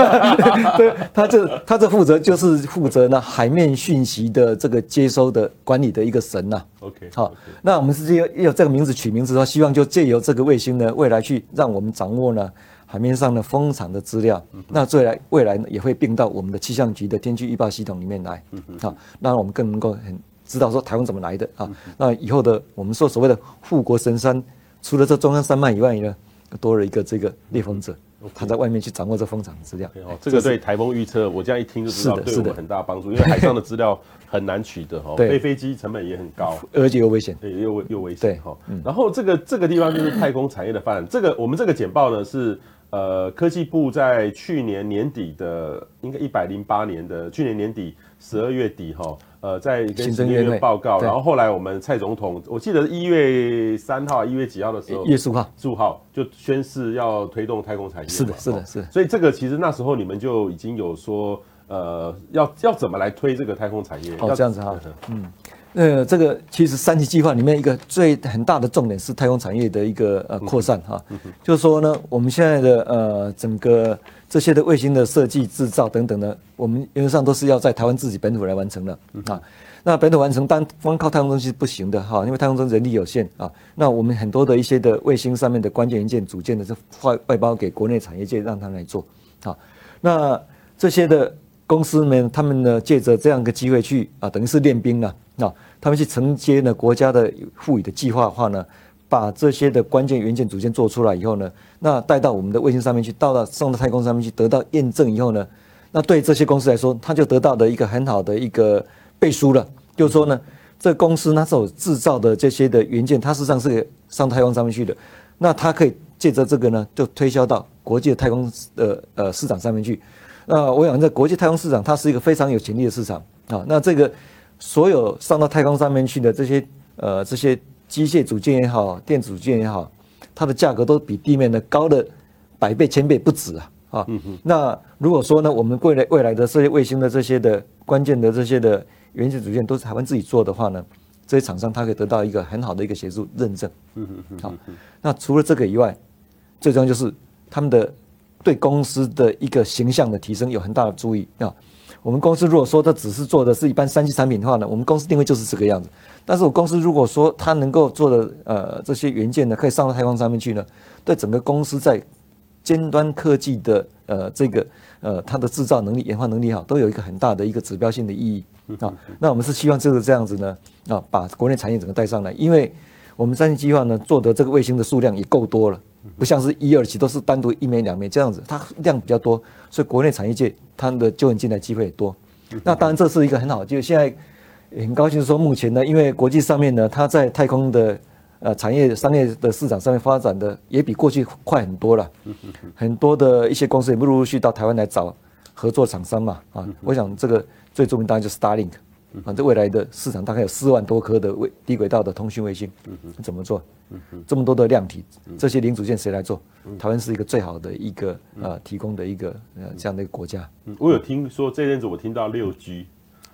对，他这他这负责就是负责呢海面讯息的这个接收的管理的一个神呐。OK，好，那我们是要要这个名字取名字的话，希望就借由这个卫星呢，未来去让我们掌握呢海面上的风场的资料。那未来未来呢也会并到我们的气象局的天气预报系统里面来。好，那我们更能够很知道说台湾怎么来的啊。那以后的我们说所谓的护国神山，除了这中央山脉以外呢，多了一个这个猎风者，他在外面去掌握这风场资料。哦，这个对台风预测，我这样一听就知道对我们很大帮助，因为海上的资料很难取得 哈，飞飞机成本也很高，而且又危险，对，又又危险哈。然后这个这个地方就是太空产业的发展。这个我们这个简报呢是呃科技部在去年年底的，应该一百零八年的去年年底十二月底哈。呃，在跟行政院报告，然后后来我们蔡总统，我记得一月三号、一月几号的时候，一月十五号，十五号就宣誓要推动太空产业。是的，是的，是的。所以这个其实那时候你们就已经有说，呃，要要怎么来推这个太空产业？哦，这样子哈，嗯，呃，这个其实三期计划里面一个最很大的重点是太空产业的一个呃扩散哈，就是说呢，我们现在的呃整个。这些的卫星的设计、制造等等呢，我们原则上都是要在台湾自己本土来完成的啊。那本土完成，单光靠太空中心是不行的哈，因为太空中人力有限啊。那我们很多的一些的卫星上面的关键元件、组件的是外外包给国内产业界，让他来做啊。那这些的公司们，他们呢借着这样一个机会去啊，等于是练兵了啊。他们去承接呢国家的赋予的计划的话呢。把这些的关键元件组件做出来以后呢，那带到我们的卫星上面去，到了送到太空上面去，得到验证以后呢，那对这些公司来说，他就得到的一个很好的一个背书了，就是说呢，这公司它所制造的这些的元件，它实际上是上太空上面去的，那它可以借着这个呢，就推销到国际的太空的呃市场上面去。那我想在国际太空市场，它是一个非常有潜力的市场啊。那这个所有上到太空上面去的这些呃这些。机械组件也好，电子组件也好，它的价格都比地面的高了百倍、千倍不止啊！啊，那如果说呢，我们未来未来的这些卫星的这些的关键的这些的元件组件都是台湾自己做的话呢，这些厂商它可以得到一个很好的一个协助认证。嗯嗯好，那除了这个以外，最重要就是他们的对公司的一个形象的提升有很大的注意啊。我们公司如果说它只是做的是一般三 C 产品的话呢，我们公司定位就是这个样子。但是我公司如果说它能够做的呃这些元件呢，可以上到太空上面去呢，对整个公司在尖端科技的呃这个呃它的制造能力、研发能力哈，都有一个很大的一个指标性的意义啊。那我们是希望就是这样子呢啊，把国内产业整个带上来，因为我们三星计划呢做的这个卫星的数量也够多了。不像是一二期都是单独一枚两枚这样子，它量比较多，所以国内产业界它的救援进来机会也多。那当然这是一个很好，就现在很高兴说，目前呢，因为国际上面呢，它在太空的呃产业商业的市场上面发展的也比过去快很多了，很多的一些公司也陆陆续续到台湾来找合作厂商嘛啊，我想这个最著名当然就是 Starlink。反正未来的市场大概有四万多颗的卫低轨道的通讯卫星，怎么做？这么多的量体，这些零组件谁来做？台湾是一个最好的一个呃提供的一个呃这样的一个国家。我有听说这阵子我听到六 G。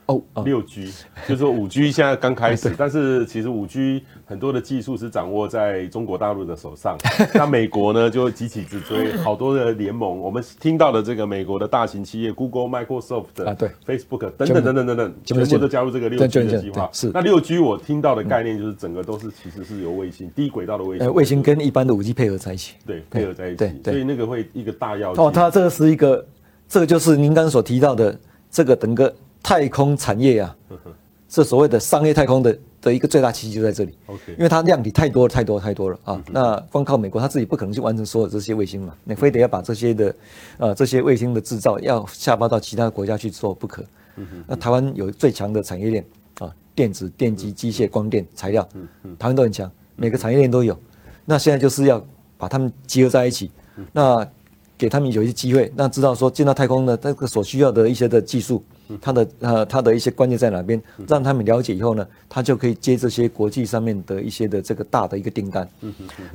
哦，六 G 就是说五 G 现在刚开始，但是其实五 G 很多的技术是掌握在中国大陆的手上。那美国呢 就急起直追，好多的联盟。我们听到的这个美国的大型企业，Google、Microsoft 啊，对，Facebook 等等等等等等，全部都加入这个六 G 的计划。是。那六 G 我听到的概念就是整个都是其实是由卫星低轨道的卫星，卫星跟一般的五 G 配合在一起。对，配合在一起。对，所以那个会一个大要哦，它这个是一个，这个就是您刚刚所提到的这个整个。太空产业啊，这所谓的商业太空的的一个最大契机就在这里。OK，因为它量体太多太多太多了啊。那光靠美国，它自己不可能去完成所有这些卫星嘛，你非得要把这些的呃这些卫星的制造要下发到其他国家去做不可。那台湾有最强的产业链啊，电子、电机、机械、光电、材料，台湾都很强，每个产业链都有。那现在就是要把它们结合在一起，那给他们有一些机会，那知道说进到太空的，这个所需要的一些的技术。它的呃它的一些关键在哪边，让他们了解以后呢，他就可以接这些国际上面的一些的这个大的一个订单。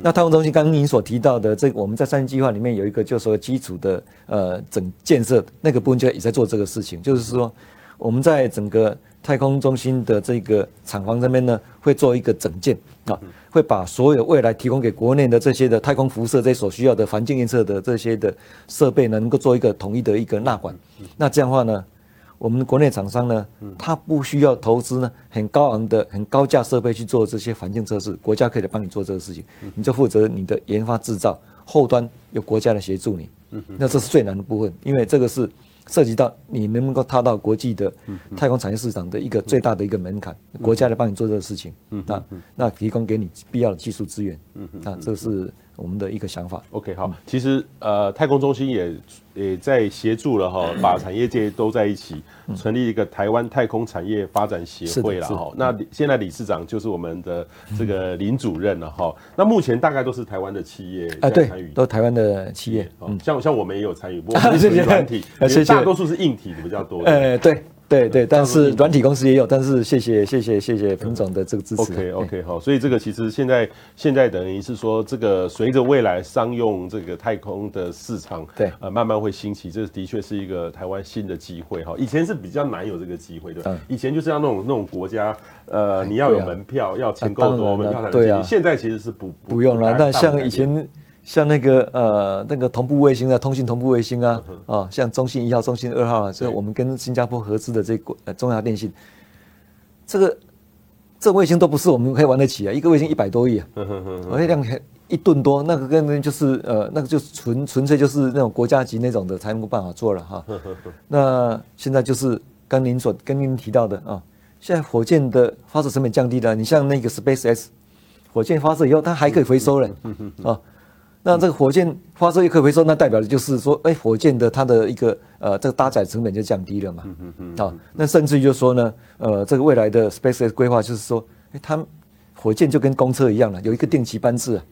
那太空中心刚刚您所提到的这个，我们在三计划里面有一个就是说基础的呃整建设那个部分就也在做这个事情，就是说我们在整个太空中心的这个厂房这边呢，会做一个整建啊。会把所有未来提供给国内的这些的太空辐射这些所需要的环境验测的这些的设备呢，能够做一个统一的一个纳管。那这样的话呢，我们国内厂商呢，它不需要投资呢很高昂的、很高价设备去做这些环境测试，国家可以来帮你做这个事情，你就负责你的研发制造，后端有国家来协助你。那这是最难的部分，因为这个是。涉及到你能不能够踏到国际的太空产业市场的一个最大的一个门槛，国家来帮你做这个事情，那那提供给你必要的技术资源，那这是我们的一个想法。OK，好，其实呃，太空中心也也在协助了哈，把产业界都在一起。成立一个台湾太空产业发展协会了哈，那现在理事长就是我们的这个林主任了哈。那目前大概都是台湾的企业啊，对，都台湾的企业，嗯，像像我们也有参与，不过 是软体，大多数是硬体的比较多。呃，对。对对，但是软体公司也有，但是谢谢谢谢谢谢彭总的这个支持。OK OK 好，所以这个其实现在现在等于是说，这个随着未来商用这个太空的市场，对，呃，慢慢会兴起，这的确是一个台湾新的机会哈。以前是比较难有这个机会的，以前就是要那种那种国家，呃，你要有门票，要钱够多，门票才能进去。现在其实是不不用了，那像以前。像那个呃那个同步卫星啊，通信同步卫星啊，啊，像中信一号、中信二号啊，这个我们跟新加坡合资的这个呃中亚电信，这个这卫星都不是我们可以玩得起啊，一个卫星一百多亿啊，而且量一吨多，那个跟就是呃那个就纯纯粹就是那种国家级那种的才能够办法做了哈。那现在就是跟您所跟您提到的啊，现在火箭的发射成本降低了，你像那个 Space X 火箭发射以后，它还可以回收了啊。那这个火箭发射一颗回收，那代表的就是说，哎，火箭的它的一个呃，这个搭载成本就降低了嘛。嗯嗯好，那甚至于就说呢，呃，这个未来的 SpaceX 规划就是说，哎，它火箭就跟公车一样了，有一个定期班次啊，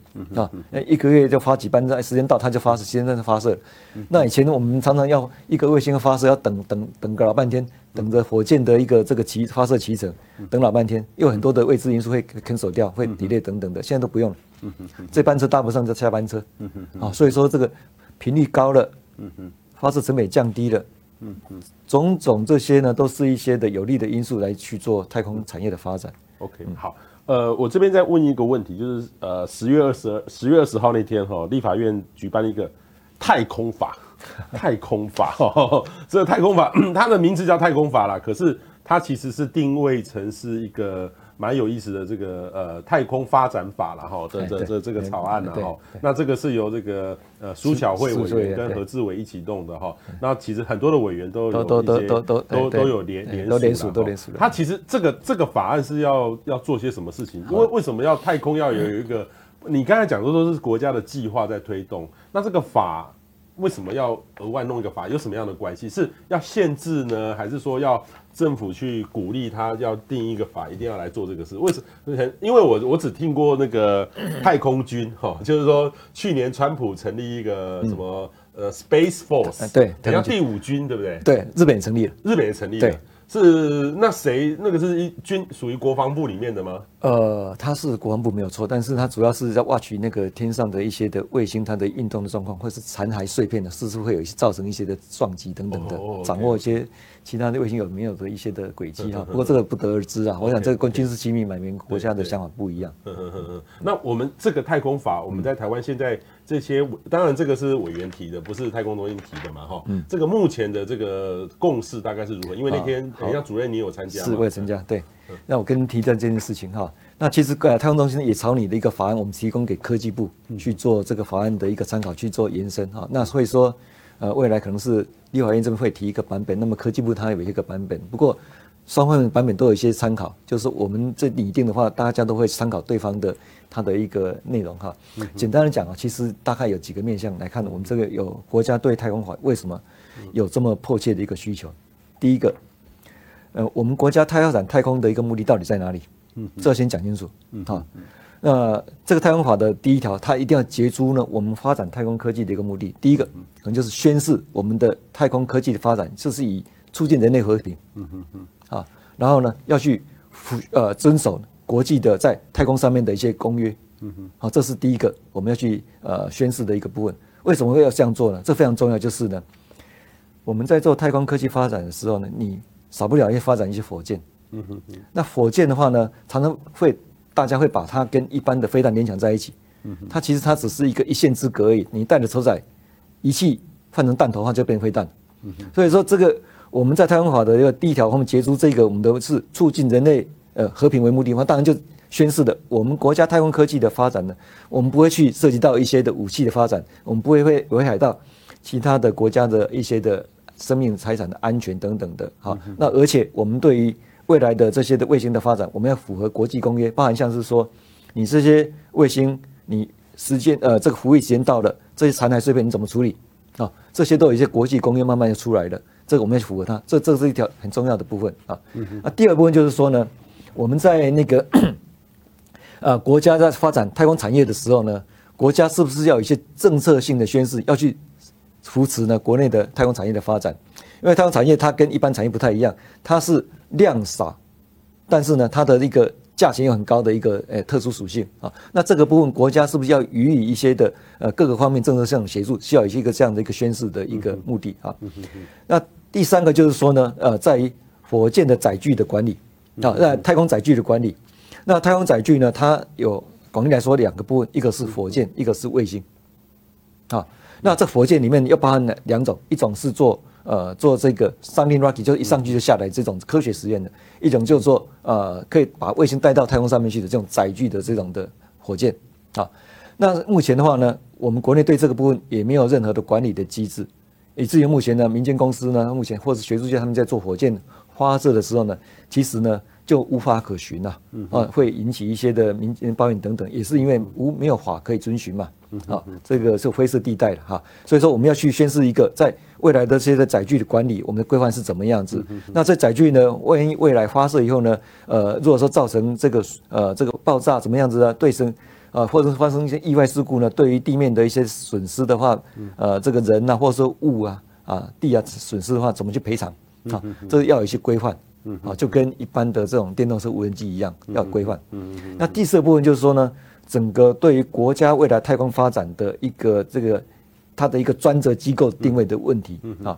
啊，哎，一个月就发几班，时间到它就发射，时间到就发射。那以前我们常常要一个卫星发射要等等等个老半天，等着火箭的一个这个起发射起程，等老半天，有很多的未知因素会 cancel 掉，会 delay 等等的，现在都不用了。嗯哼，这班车搭不上就下班车，嗯哼，啊，所以说这个频率高了，嗯哼，发射成本降低了，嗯哼，种种这些呢，都是一些的有利的因素来去做太空产业的发展。OK，好，呃，我这边再问一个问题，就是呃，十月二十二、十月二十号那天哈，立法院举办了一个太空法，太空法，这个太空法，它的名字叫太空法啦，可是它其实是定位成是一个。蛮有意思的这个呃太空发展法了哈，这这这这个草案了哈，那这个是由这个呃苏巧慧委员跟何志伟一起弄的哈，那其实很多的委员都有一些都都都都有联联联署都联署。他其实这个这个法案是要要做些什么事情？因为为什么要太空要有一个？你刚才讲的都是国家的计划在推动，那这个法为什么要额外弄一个法？有什么样的关系？是要限制呢，还是说要？政府去鼓励他要定一个法，一定要来做这个事。为什么？因为我我只听过那个太空军哈，就是说去年川普成立一个什么呃 Space Force，对，好像第五军，对不对？对，日本也成立了，日本也成立了。是那谁那个是一军属于国防部里面的吗？呃，他是国防部没有错，但是他主要是在挖取那个天上的一些的卫星，它的运动的状况，或是残骸碎片的，是不是会有一些造成一些的撞击等等的，oh, okay. 掌握一些其他的卫星有没有的一些的轨迹哈。不过这个不得而知啊。我想这个跟军事机密，每个国家的想法不一样。那我们这个太空法，我们在台湾现在这些，当然这个是委员提的，不是太空中心提的嘛哈。嗯。这个目前的这个共识大概是如何？因为那天。等一下，主任，你有参加？是，我也参加。对，那我跟您提这件事情哈。那其实呃，太空中心也朝你的一个法案，我们提供给科技部去做这个法案的一个参考，去做延伸哈。那所以说，呃，未来可能是立法院这边会提一个版本，那么科技部它有一个版本。不过双方的版本都有一些参考，就是我们这拟定的话，大家都会参考对方的它的一个内容哈。简单的讲啊，其实大概有几个面向来看，我们这个有国家对太空法为什么有这么迫切的一个需求？第一个。呃，我们国家太发展太空的一个目的到底在哪里？嗯，这要先讲清楚。嗯，好，那这个太空法的第一条，它一定要结出呢我们发展太空科技的一个目的。第一个，可能就是宣示我们的太空科技的发展，就是以促进人类和平，嗯嗯嗯，啊，然后呢要去服呃遵守国际的在太空上面的一些公约，嗯哼，好，这是第一个我们要去呃宣示的一个部分。为什么会要这样做呢？这非常重要，就是呢，我们在做太空科技发展的时候呢，你少不了要发展一些火箭，嗯哼哼，那火箭的话呢，常常会大家会把它跟一般的飞弹联想在一起，嗯，它其实它只是一个一线之隔而已，你带着车载仪器换成弹头的话就变飞弹，嗯，所以说这个我们在太空法的一个第一条，我们结出这个我们的是促进人类呃和平为目的的话，当然就。宣示的，我们国家太空科技的发展呢，我们不会去涉及到一些的武器的发展，我们不会会危害到其他的国家的一些的生命财产的安全等等的。好，那而且我们对于未来的这些的卫星的发展，我们要符合国际公约，包含像是说，你这些卫星，你时间呃这个服役时间到了，这些残骸碎片你怎么处理啊？这些都有一些国际公约慢慢就出来了，这个我们要符合它，这这是一条很重要的部分啊。那第二部分就是说呢，我们在那个。呃，国家在发展太空产业的时候呢，国家是不是要有一些政策性的宣示，要去扶持呢？国内的太空产业的发展，因为太空产业它跟一般产业不太一样，它是量少，但是呢，它的一个价钱又很高的一个呃特殊属性啊。那这个部分，国家是不是要予以一些的呃各个方面政策上的协助，需要有一个这样的一个宣示的一个目的啊？那第三个就是说呢，呃，在于火箭的载具的管理啊，在太空载具的管理。那太空载具呢？它有广义来说两个部分，一个是火箭，一个是卫星。啊，那这火箭里面又包含了两种，一种是做呃做这个 something rocket，就是一上去就下来这种科学实验的；一种就是说呃可以把卫星带到太空上面去的这种载具的这种的火箭。啊，那目前的话呢，我们国内对这个部分也没有任何的管理的机制，以至于目前呢，民间公司呢，目前或者学术界他们在做火箭发射的时候呢，其实呢。就无法可循了，啊，会引起一些的民间抱怨等等，也是因为无没有法可以遵循嘛，啊，这个是灰色地带的哈，所以说我们要去宣示一个在未来的这些载具的管理，我们的规范是怎么样子？那这载具呢，万一未来发射以后呢，呃，如果说造成这个呃这个爆炸怎么样子呢？对生呃或者是发生一些意外事故呢？对于地面的一些损失的话，呃，这个人呐、啊，或者说物啊啊地啊损失的话，怎么去赔偿？啊，这要有一些规范。嗯，好，就跟一般的这种电动车无人机一样，要规范。嗯嗯。那第四个部分就是说呢，整个对于国家未来太空发展的一个这个它的一个专责机构定位的问题啊。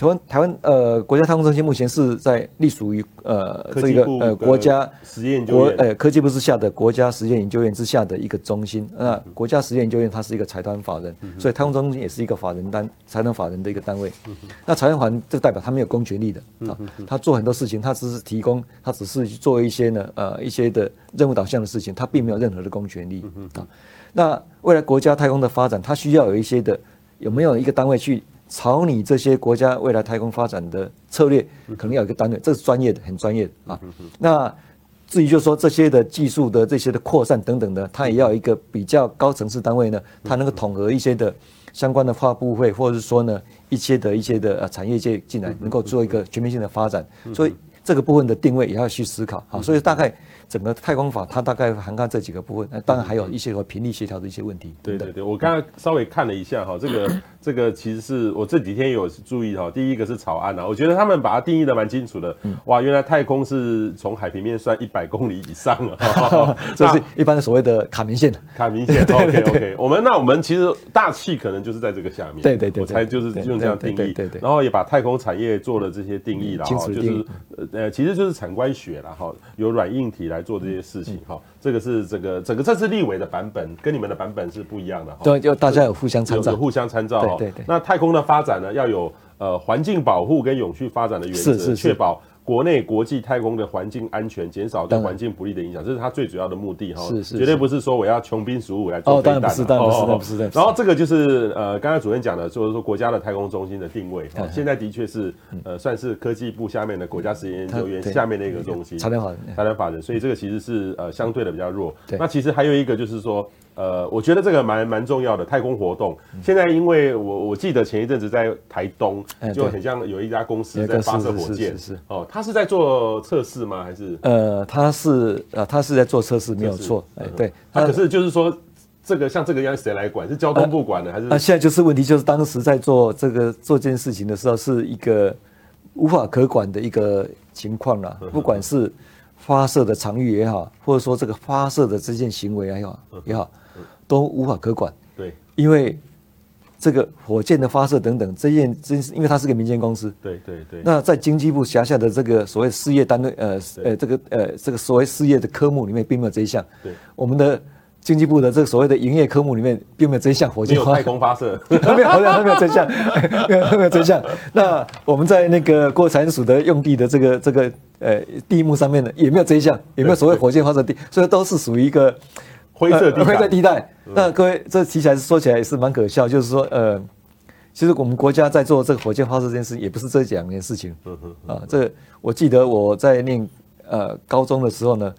台湾台湾呃国家太空中心目前是在隶属于呃这个呃国家实验国呃科技部之下的国家实验研究院之下的一个中心。那国家实验研究院它是一个财团法人，所以太空中心也是一个法人单财团法人的一个单位。那财团法人就代表他没有公权力的啊，他做很多事情，他只是提供，他只是做一些呢呃一些的任务导向的事情，他并没有任何的公权力啊。那未来国家太空的发展，它需要有一些的有没有一个单位去？朝你这些国家未来太空发展的策略，可能要有一个单位，这是专业的，很专业的啊。那至于就是说这些的技术的这些的扩散等等的，它也要一个比较高层次单位呢，它能够统合一些的相关的发布会，或者是说呢一些的一些的产业界进来，能够做一个全面性的发展。所以这个部分的定位也要去思考啊。所以大概。整个太空法它大概涵盖这几个部分，那当然还有一些和频率协调的一些问题。对对对，我刚刚稍微看了一下哈，这个 这个其实是我这几天有注意哈。第一个是草案啊，我觉得他们把它定义的蛮清楚的。哇，原来太空是从海平面算一百公里以上了，这是一般的所谓的卡明线。卡明线，OK OK。我们那我们其实大气可能就是在这个下面。对对对，我猜就是用这样定义。对对对。然后也把太空产业做了这些定义了哈，就是呃，其实就是产官学了哈，有软硬体来做这些事情。哈，这个是这个整个这次立委的版本跟你们的版本是不一样的哈。对，就大家有互相参照，互相参照。对对对。那太空的发展呢，要有呃环境保护跟永续发展的原则，确保。国内国际太空的环境安全，减少对环境不利的影响，这是它最主要的目的哈。是是，绝对不是说我要穷兵黩武来做飞弹。哦，不是，不是，不是。然后这个就是呃，刚才主任讲的，就是说国家的太空中心的定位。现在的确是呃，算是科技部下面的国家实验研究院下面的一个中心。财团法人，财团法人，所以这个其实是呃相对的比较弱。那其实还有一个就是说。呃，我觉得这个蛮蛮重要的太空活动。现在因为我我记得前一阵子在台东，就很像有一家公司在发射火箭，是哦，他是在做测试吗？还是呃，他是呃，他是在做测试，没有错。哎，对，他可是就是说，这个像这个样谁来管？是交通部管的还是？那现在就是问题，就是当时在做这个做这件事情的时候，是一个无法可管的一个情况了，不管是发射的场域也好，或者说这个发射的这件行为也好也好，都无法可管。对，因为这个火箭的发射等等，这件真是因为它是个民间公司。对对对。那在经济部辖下的这个所谓事业单位，呃呃，这个呃这个所谓事业的科目里面，并没有这一项。对，我们的。经济部的这个所谓的营业科目里面，并没有这项火箭没有太空发射，没有，好像没有真项，没有 没有这项。那我们在那个国产署的用地的这个这个呃地目上面呢，也没有这一项，也没有所谓火箭发射地，所以都是属于一个灰色地带。灰色地带。那各位，这提起来说起来也是蛮可笑，就是说呃，其实我们国家在做这个火箭发射这件事，也不是这两件事情。啊，这我记得我在念呃高中的时候呢。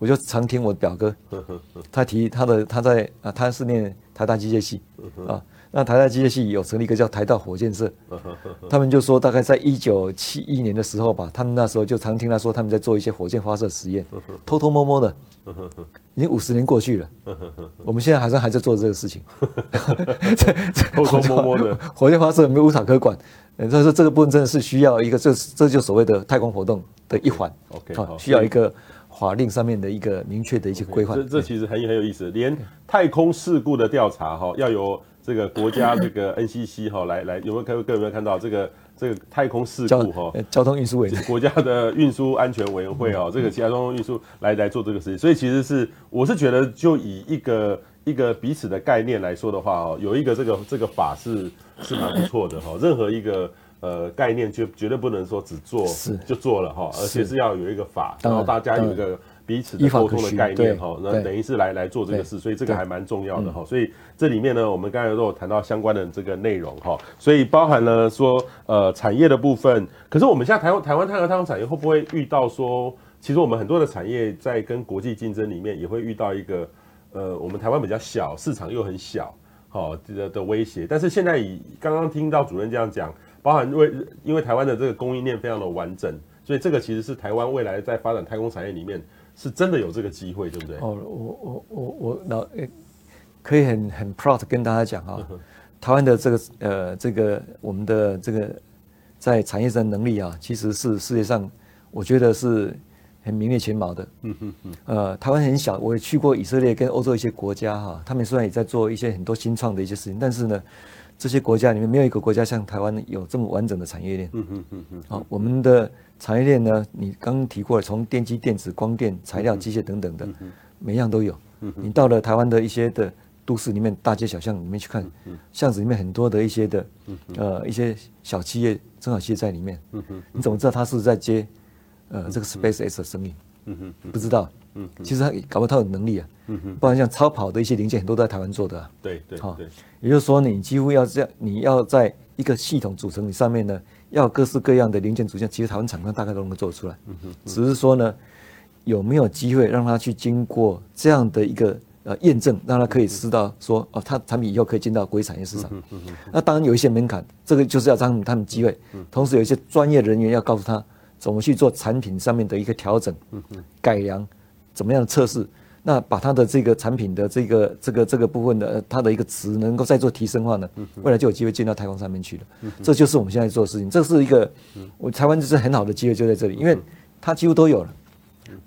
我就常听我表哥，他提他的他在啊，他是念台大机械系啊，那台大机械系有成立一个叫台大火箭社，他们就说大概在一九七一年的时候吧，他们那时候就常听他说他们在做一些火箭发射实验，偷偷摸摸的，已经五十年过去了，我们现在好像还在做这个事情，偷偷摸摸的。火箭发射没有无法可管，所以说这个部分真的是需要一个这这就所谓的太空活动的一环，OK，好，需要一个。法令上面的一个明确的一些规范，这这其实很很有意思。连太空事故的调查哈，要由这个国家这个 NCC 哈来来，有没有各位有没有看到这个这个太空事故哈？交通运输委国家的运输安全委员会哦，这个其他交通运输来来做这个事情。所以其实是我是觉得，就以一个一个彼此的概念来说的话哦，有一个这个这个法是是蛮不错的哈。任何一个。呃，概念绝绝对不能说只做就做了哈，而且是要有一个法，然后大家有一个彼此的沟通的概念哈，那等于是来来做这个事，所以这个还蛮重要的哈。所以这里面呢，我们刚才都有谈到相关的这个内容哈，所以包含了说呃产业的部分。可是我们现在台湾台湾太和太空产业会不会遇到说，其实我们很多的产业在跟国际竞争里面也会遇到一个呃，我们台湾比较小，市场又很小，好的的威胁。但是现在以刚刚听到主任这样讲。包含为因为台湾的这个供应链非常的完整，所以这个其实是台湾未来在发展太空产业里面是真的有这个机会，对不对？哦，我我我我那可以很很 proud 跟大家讲啊，台湾的这个呃这个我们的这个在产业上能力啊，其实是世界上我觉得是很名列前茅的。嗯哼哼。呃，台湾很小，我也去过以色列跟欧洲一些国家哈，他们虽然也在做一些很多新创的一些事情，但是呢。这些国家里面没有一个国家像台湾有这么完整的产业链。嗯嗯嗯嗯。好，我们的产业链呢，你刚刚提过了，从电机、电子、光电、材料、机械等等的，每样都有。嗯。你到了台湾的一些的都市里面，大街小巷里面去看，巷子里面很多的一些的，呃，一些小企业、中小企业在里面。嗯嗯。你怎么知道他是在接，呃，这个 SpaceX 的生意？嗯哼，不知道。嗯，其实他搞不好他有能力啊。嗯哼，不然像超跑的一些零件很多都在台湾做的啊。对对，好，也就是说你几乎要这样，你要在一个系统组成你上面呢，要各式各样的零件组件，其实台湾厂商大概都能够做出来。嗯哼，只是说呢，有没有机会让他去经过这样的一个呃验证，让他可以知道说哦，他产品以后可以进到国际产业市场。嗯哼，那当然有一些门槛，这个就是要让他们机会。同时有一些专业人员要告诉他怎么去做产品上面的一个调整、改良。怎么样的测试？那把它的这个产品的这个这个这个部分的它的一个值能够再做提升的话呢，未来就有机会进到太空上面去了。这就是我们现在做的事情。这是一个我台湾就是很好的机会就在这里，因为它几乎都有了，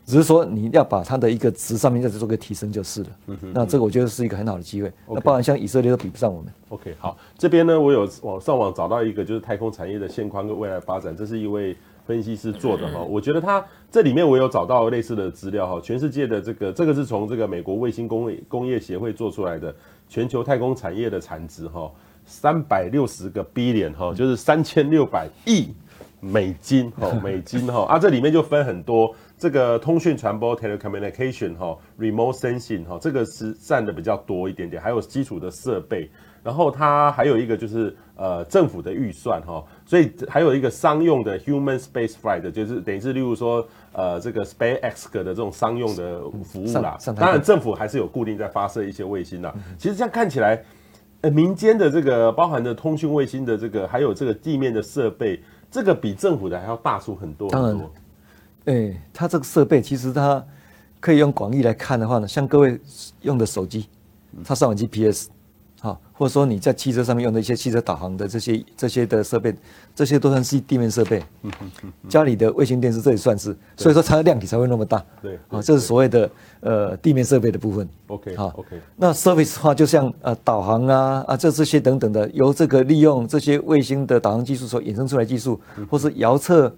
只是说你要把它的一个值上面再做个提升就是了。那这个我觉得是一个很好的机会。那包含像以色列都比不上我们。OK，好，这边呢我有网上网找到一个就是太空产业的现况跟未来发展，这是一位。分析师做的哈，我觉得他这里面我有找到类似的资料哈，全世界的这个这个是从这个美国卫星工业工业协会做出来的全球太空产业的产值哈，三百六十个 billion 哈，就是三千六百亿美金哈，美金哈啊，这里面就分很多，这个通讯传播 telecommunication 哈，remote sensing 哈，这个是占的比较多一点点，还有基础的设备。然后它还有一个就是呃政府的预算哈，所以还有一个商用的 human space flight，就是等于是例如说呃这个 SpaceX 的这种商用的服务啦。当然政府还是有固定在发射一些卫星啦。其实这样看起来，呃民间的这个包含的通讯卫星的这个还有这个地面的设备，这个比政府的还要大出很多很多。当然，哎，它这个设备其实它可以用广义来看的话呢，像各位用的手机，它上网 GPS。好，或者说你在汽车上面用的一些汽车导航的这些这些的设备，这些都算是地面设备。嗯。家里的卫星电视这也算是，所以说它的量体才会那么大。对。啊，这是所谓的呃地面设备的部分。OK。好，OK。那 service 的话，就像呃导航啊啊这这些等等的，由这个利用这些卫星的导航技术所衍生出来技术，或是遥测。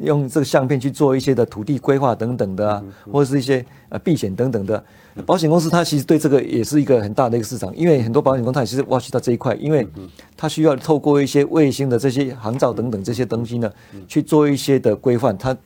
用这个相片去做一些的土地规划等等的啊，或者是一些呃避险等等的，保险公司它其实对这个也是一个很大的一个市场，因为很多保险公司它也是挖掘到这一块，因为它需要透过一些卫星的这些航照等等这些东西呢，去做一些的规范，它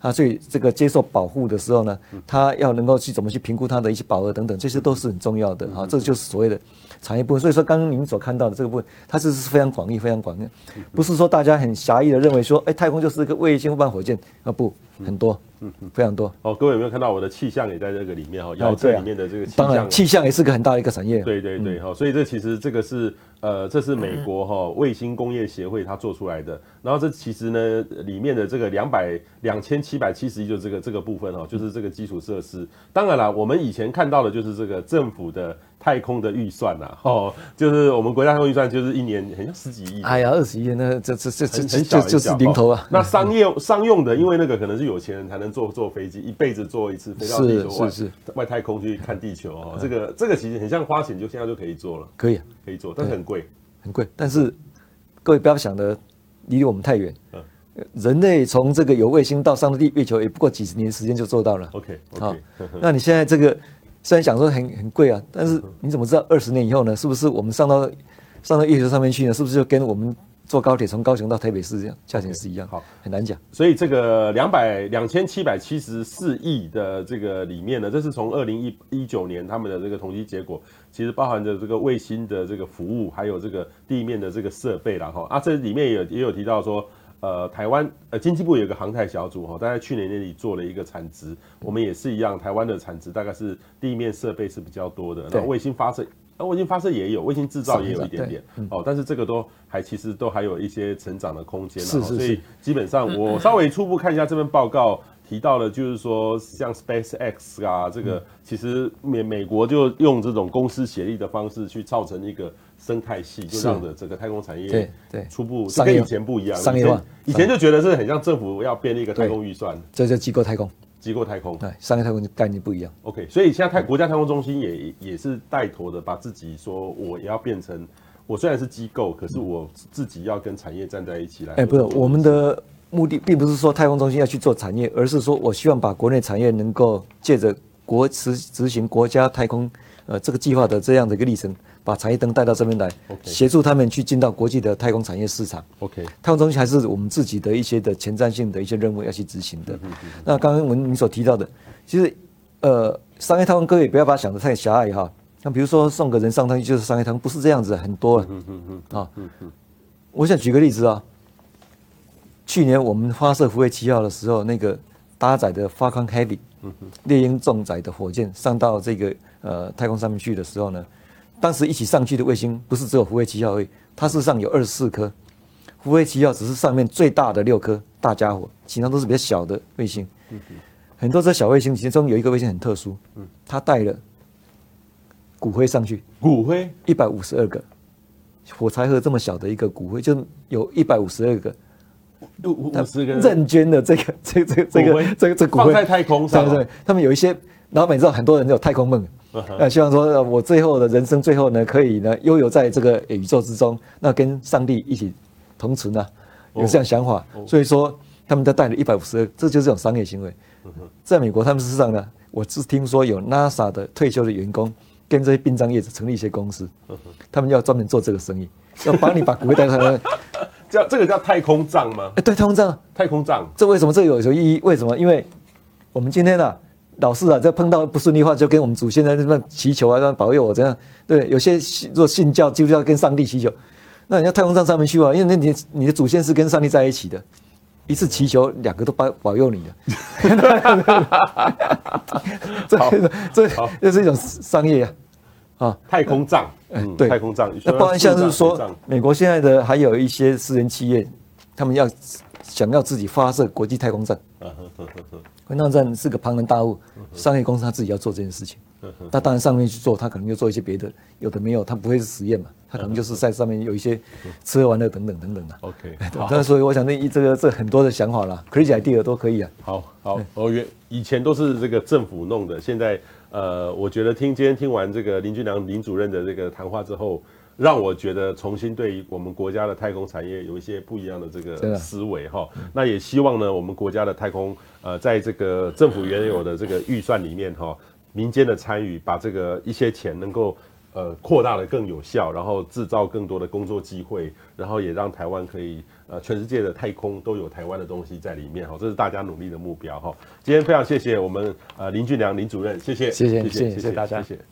啊所以这个接受保护的时候呢，它要能够去怎么去评估它的一些保额等等，这些都是很重要的啊，这就是所谓的。产业部分，所以说刚刚您所看到的这个部分，它是是非常广义、非常广义，不是说大家很狭义的认为说，哎，太空就是一个卫星或火箭啊，不，很多，嗯嗯，非常多。哦，各位有没有看到我的气象也在这个里面哈？要这里面的这个气象，当然气象也是个很大的一个产业。对对对，哈，所以这其实这个是呃，这是美国哈卫星工业协会它做出来的。然后这其实呢，里面的这个两百两千七百七十亿就这个这个部分哈，就是这个基础设施。当然了，我们以前看到的就是这个政府的。太空的预算呐，哦，就是我们国家太空预算就是一年好像十几亿。哎呀，二十亿，那这这这这很小就是零头啊。那商业商用的，因为那个可能是有钱人才能坐坐飞机，一辈子坐一次飞到地球外外太空去看地球哦。这个这个其实很像花钱就现在就可以做了，可以啊可以做，但是很贵，很贵。但是各位不要想的离我们太远。人类从这个有卫星到上地月球也不过几十年时间就做到了。OK，好，那你现在这个。虽然讲说很很贵啊，但是你怎么知道二十年以后呢？是不是我们上到上到月球上面去呢？是不是就跟我们坐高铁从高雄到台北市这样价钱是一样？好，很难讲。所以这个两百两千七百七十四亿的这个里面呢，这是从二零一一九年他们的这个统计结果，其实包含着这个卫星的这个服务，还有这个地面的这个设备了哈。啊，这里面也也有提到说。呃，台湾呃，经济部有一个航太小组哈，大概去年年底做了一个产值，我们也是一样，台湾的产值大概是地面设备是比较多的，那卫星发射，那卫星发射也有，卫星制造也有一点点哦，但是这个都还其实都还有一些成长的空间，是是，所以基本上我稍微初步看一下这份报告。提到了，就是说像 SpaceX 啊，这个其实美美国就用这种公司协力的方式去造成一个生态系，就让的整个太空产业对对初步跟以前不一样。商业化以前就觉得是很像政府要编一个太空预算，这叫机构太空。机构太空对商业太空概念不一样。OK，所以现在太国家太空中心也也是带头的，把自己说我也要变成，我虽然是机构，可是我自己要跟产业站在一起来。哎，不是我们的。目的并不是说太空中心要去做产业，而是说我希望把国内产业能够借着国执执行国家太空呃这个计划的这样的一个历程，把产业灯带到这边来，协助他们去进到国际的太空产业市场。OK，太空中心还是我们自己的一些的前瞻性的一些任务要去执行的。那刚刚我们你所提到的，其实呃商业太空各位不要把它想得太狭隘哈。那比如说送个人上太空就是商业太空，不是这样子，很多啊。我想举个例子啊。去年我们发射福卫七号的时候，那个搭载的 Falcon Heavy 猎鹰重载的火箭上到这个呃太空上面去的时候呢，当时一起上去的卫星不是只有福卫七号而已，它事实上有二十四颗，福卫七号只是上面最大的六颗大家伙，其他都是比较小的卫星。很多这小卫星其中有一个卫星很特殊，它带了骨灰上去，骨灰？一百五十二个，火柴盒这么小的一个骨灰就有一百五十二个。五十个认捐的这个这个这个这个这个这骨灰。放在太空上，对对，他们有一些老美知道很多人有太空梦，呃，希望说我最后的人生最后呢，可以呢悠游在这个宇宙之中，那跟上帝一起同存啊，有这样想法，所以说他们都带了一百五十个，这就是一种商业行为。在美国，他们事实上呢，我只听说有 NASA 的退休的员工跟这些殡葬业者成立一些公司，他们要专门做这个生意，要帮你把骨灰带上来。叫这个叫太空葬吗？哎，对，太空葬，太空葬，这为什么这有有意义？为什么？因为我们今天啊，老是啊，这碰到不顺利的话，就跟我们祖先在那边祈求啊，让保佑我这样。对，有些如果信教，就要跟上帝祈求。那你要太空站上面去啊，因为那你你的祖先是跟上帝在一起的，一次祈求两个都保保佑你的。好 这这这是一种商业啊。啊，太空葬，嗯，对，太空葬。那包含像是说，美国现在的还有一些私人企业，他们要想要自己发射国际太空站。太空站是个庞然大物，商业公司他自己要做这件事情。那当然上面去做，他可能就做一些别的，有的没有，他不会是实验嘛，他可能就是在上面有一些吃喝玩乐等等等等的。OK，那所以我想那一这个这很多的想法啦，crazy idea 都可以啊。好好，我原以前都是这个政府弄的，现在呃，我觉得听今天听完这个林俊良林主任的这个谈话之后。让我觉得重新对我们国家的太空产业有一些不一样的这个思维哈。那也希望呢，我们国家的太空呃，在这个政府原有的这个预算里面哈，民间的参与，把这个一些钱能够呃扩大的更有效，然后制造更多的工作机会，然后也让台湾可以呃全世界的太空都有台湾的东西在里面哈，这是大家努力的目标哈。今天非常谢谢我们呃林俊良林主任，谢谢，谢谢，谢谢，谢谢大家，谢谢。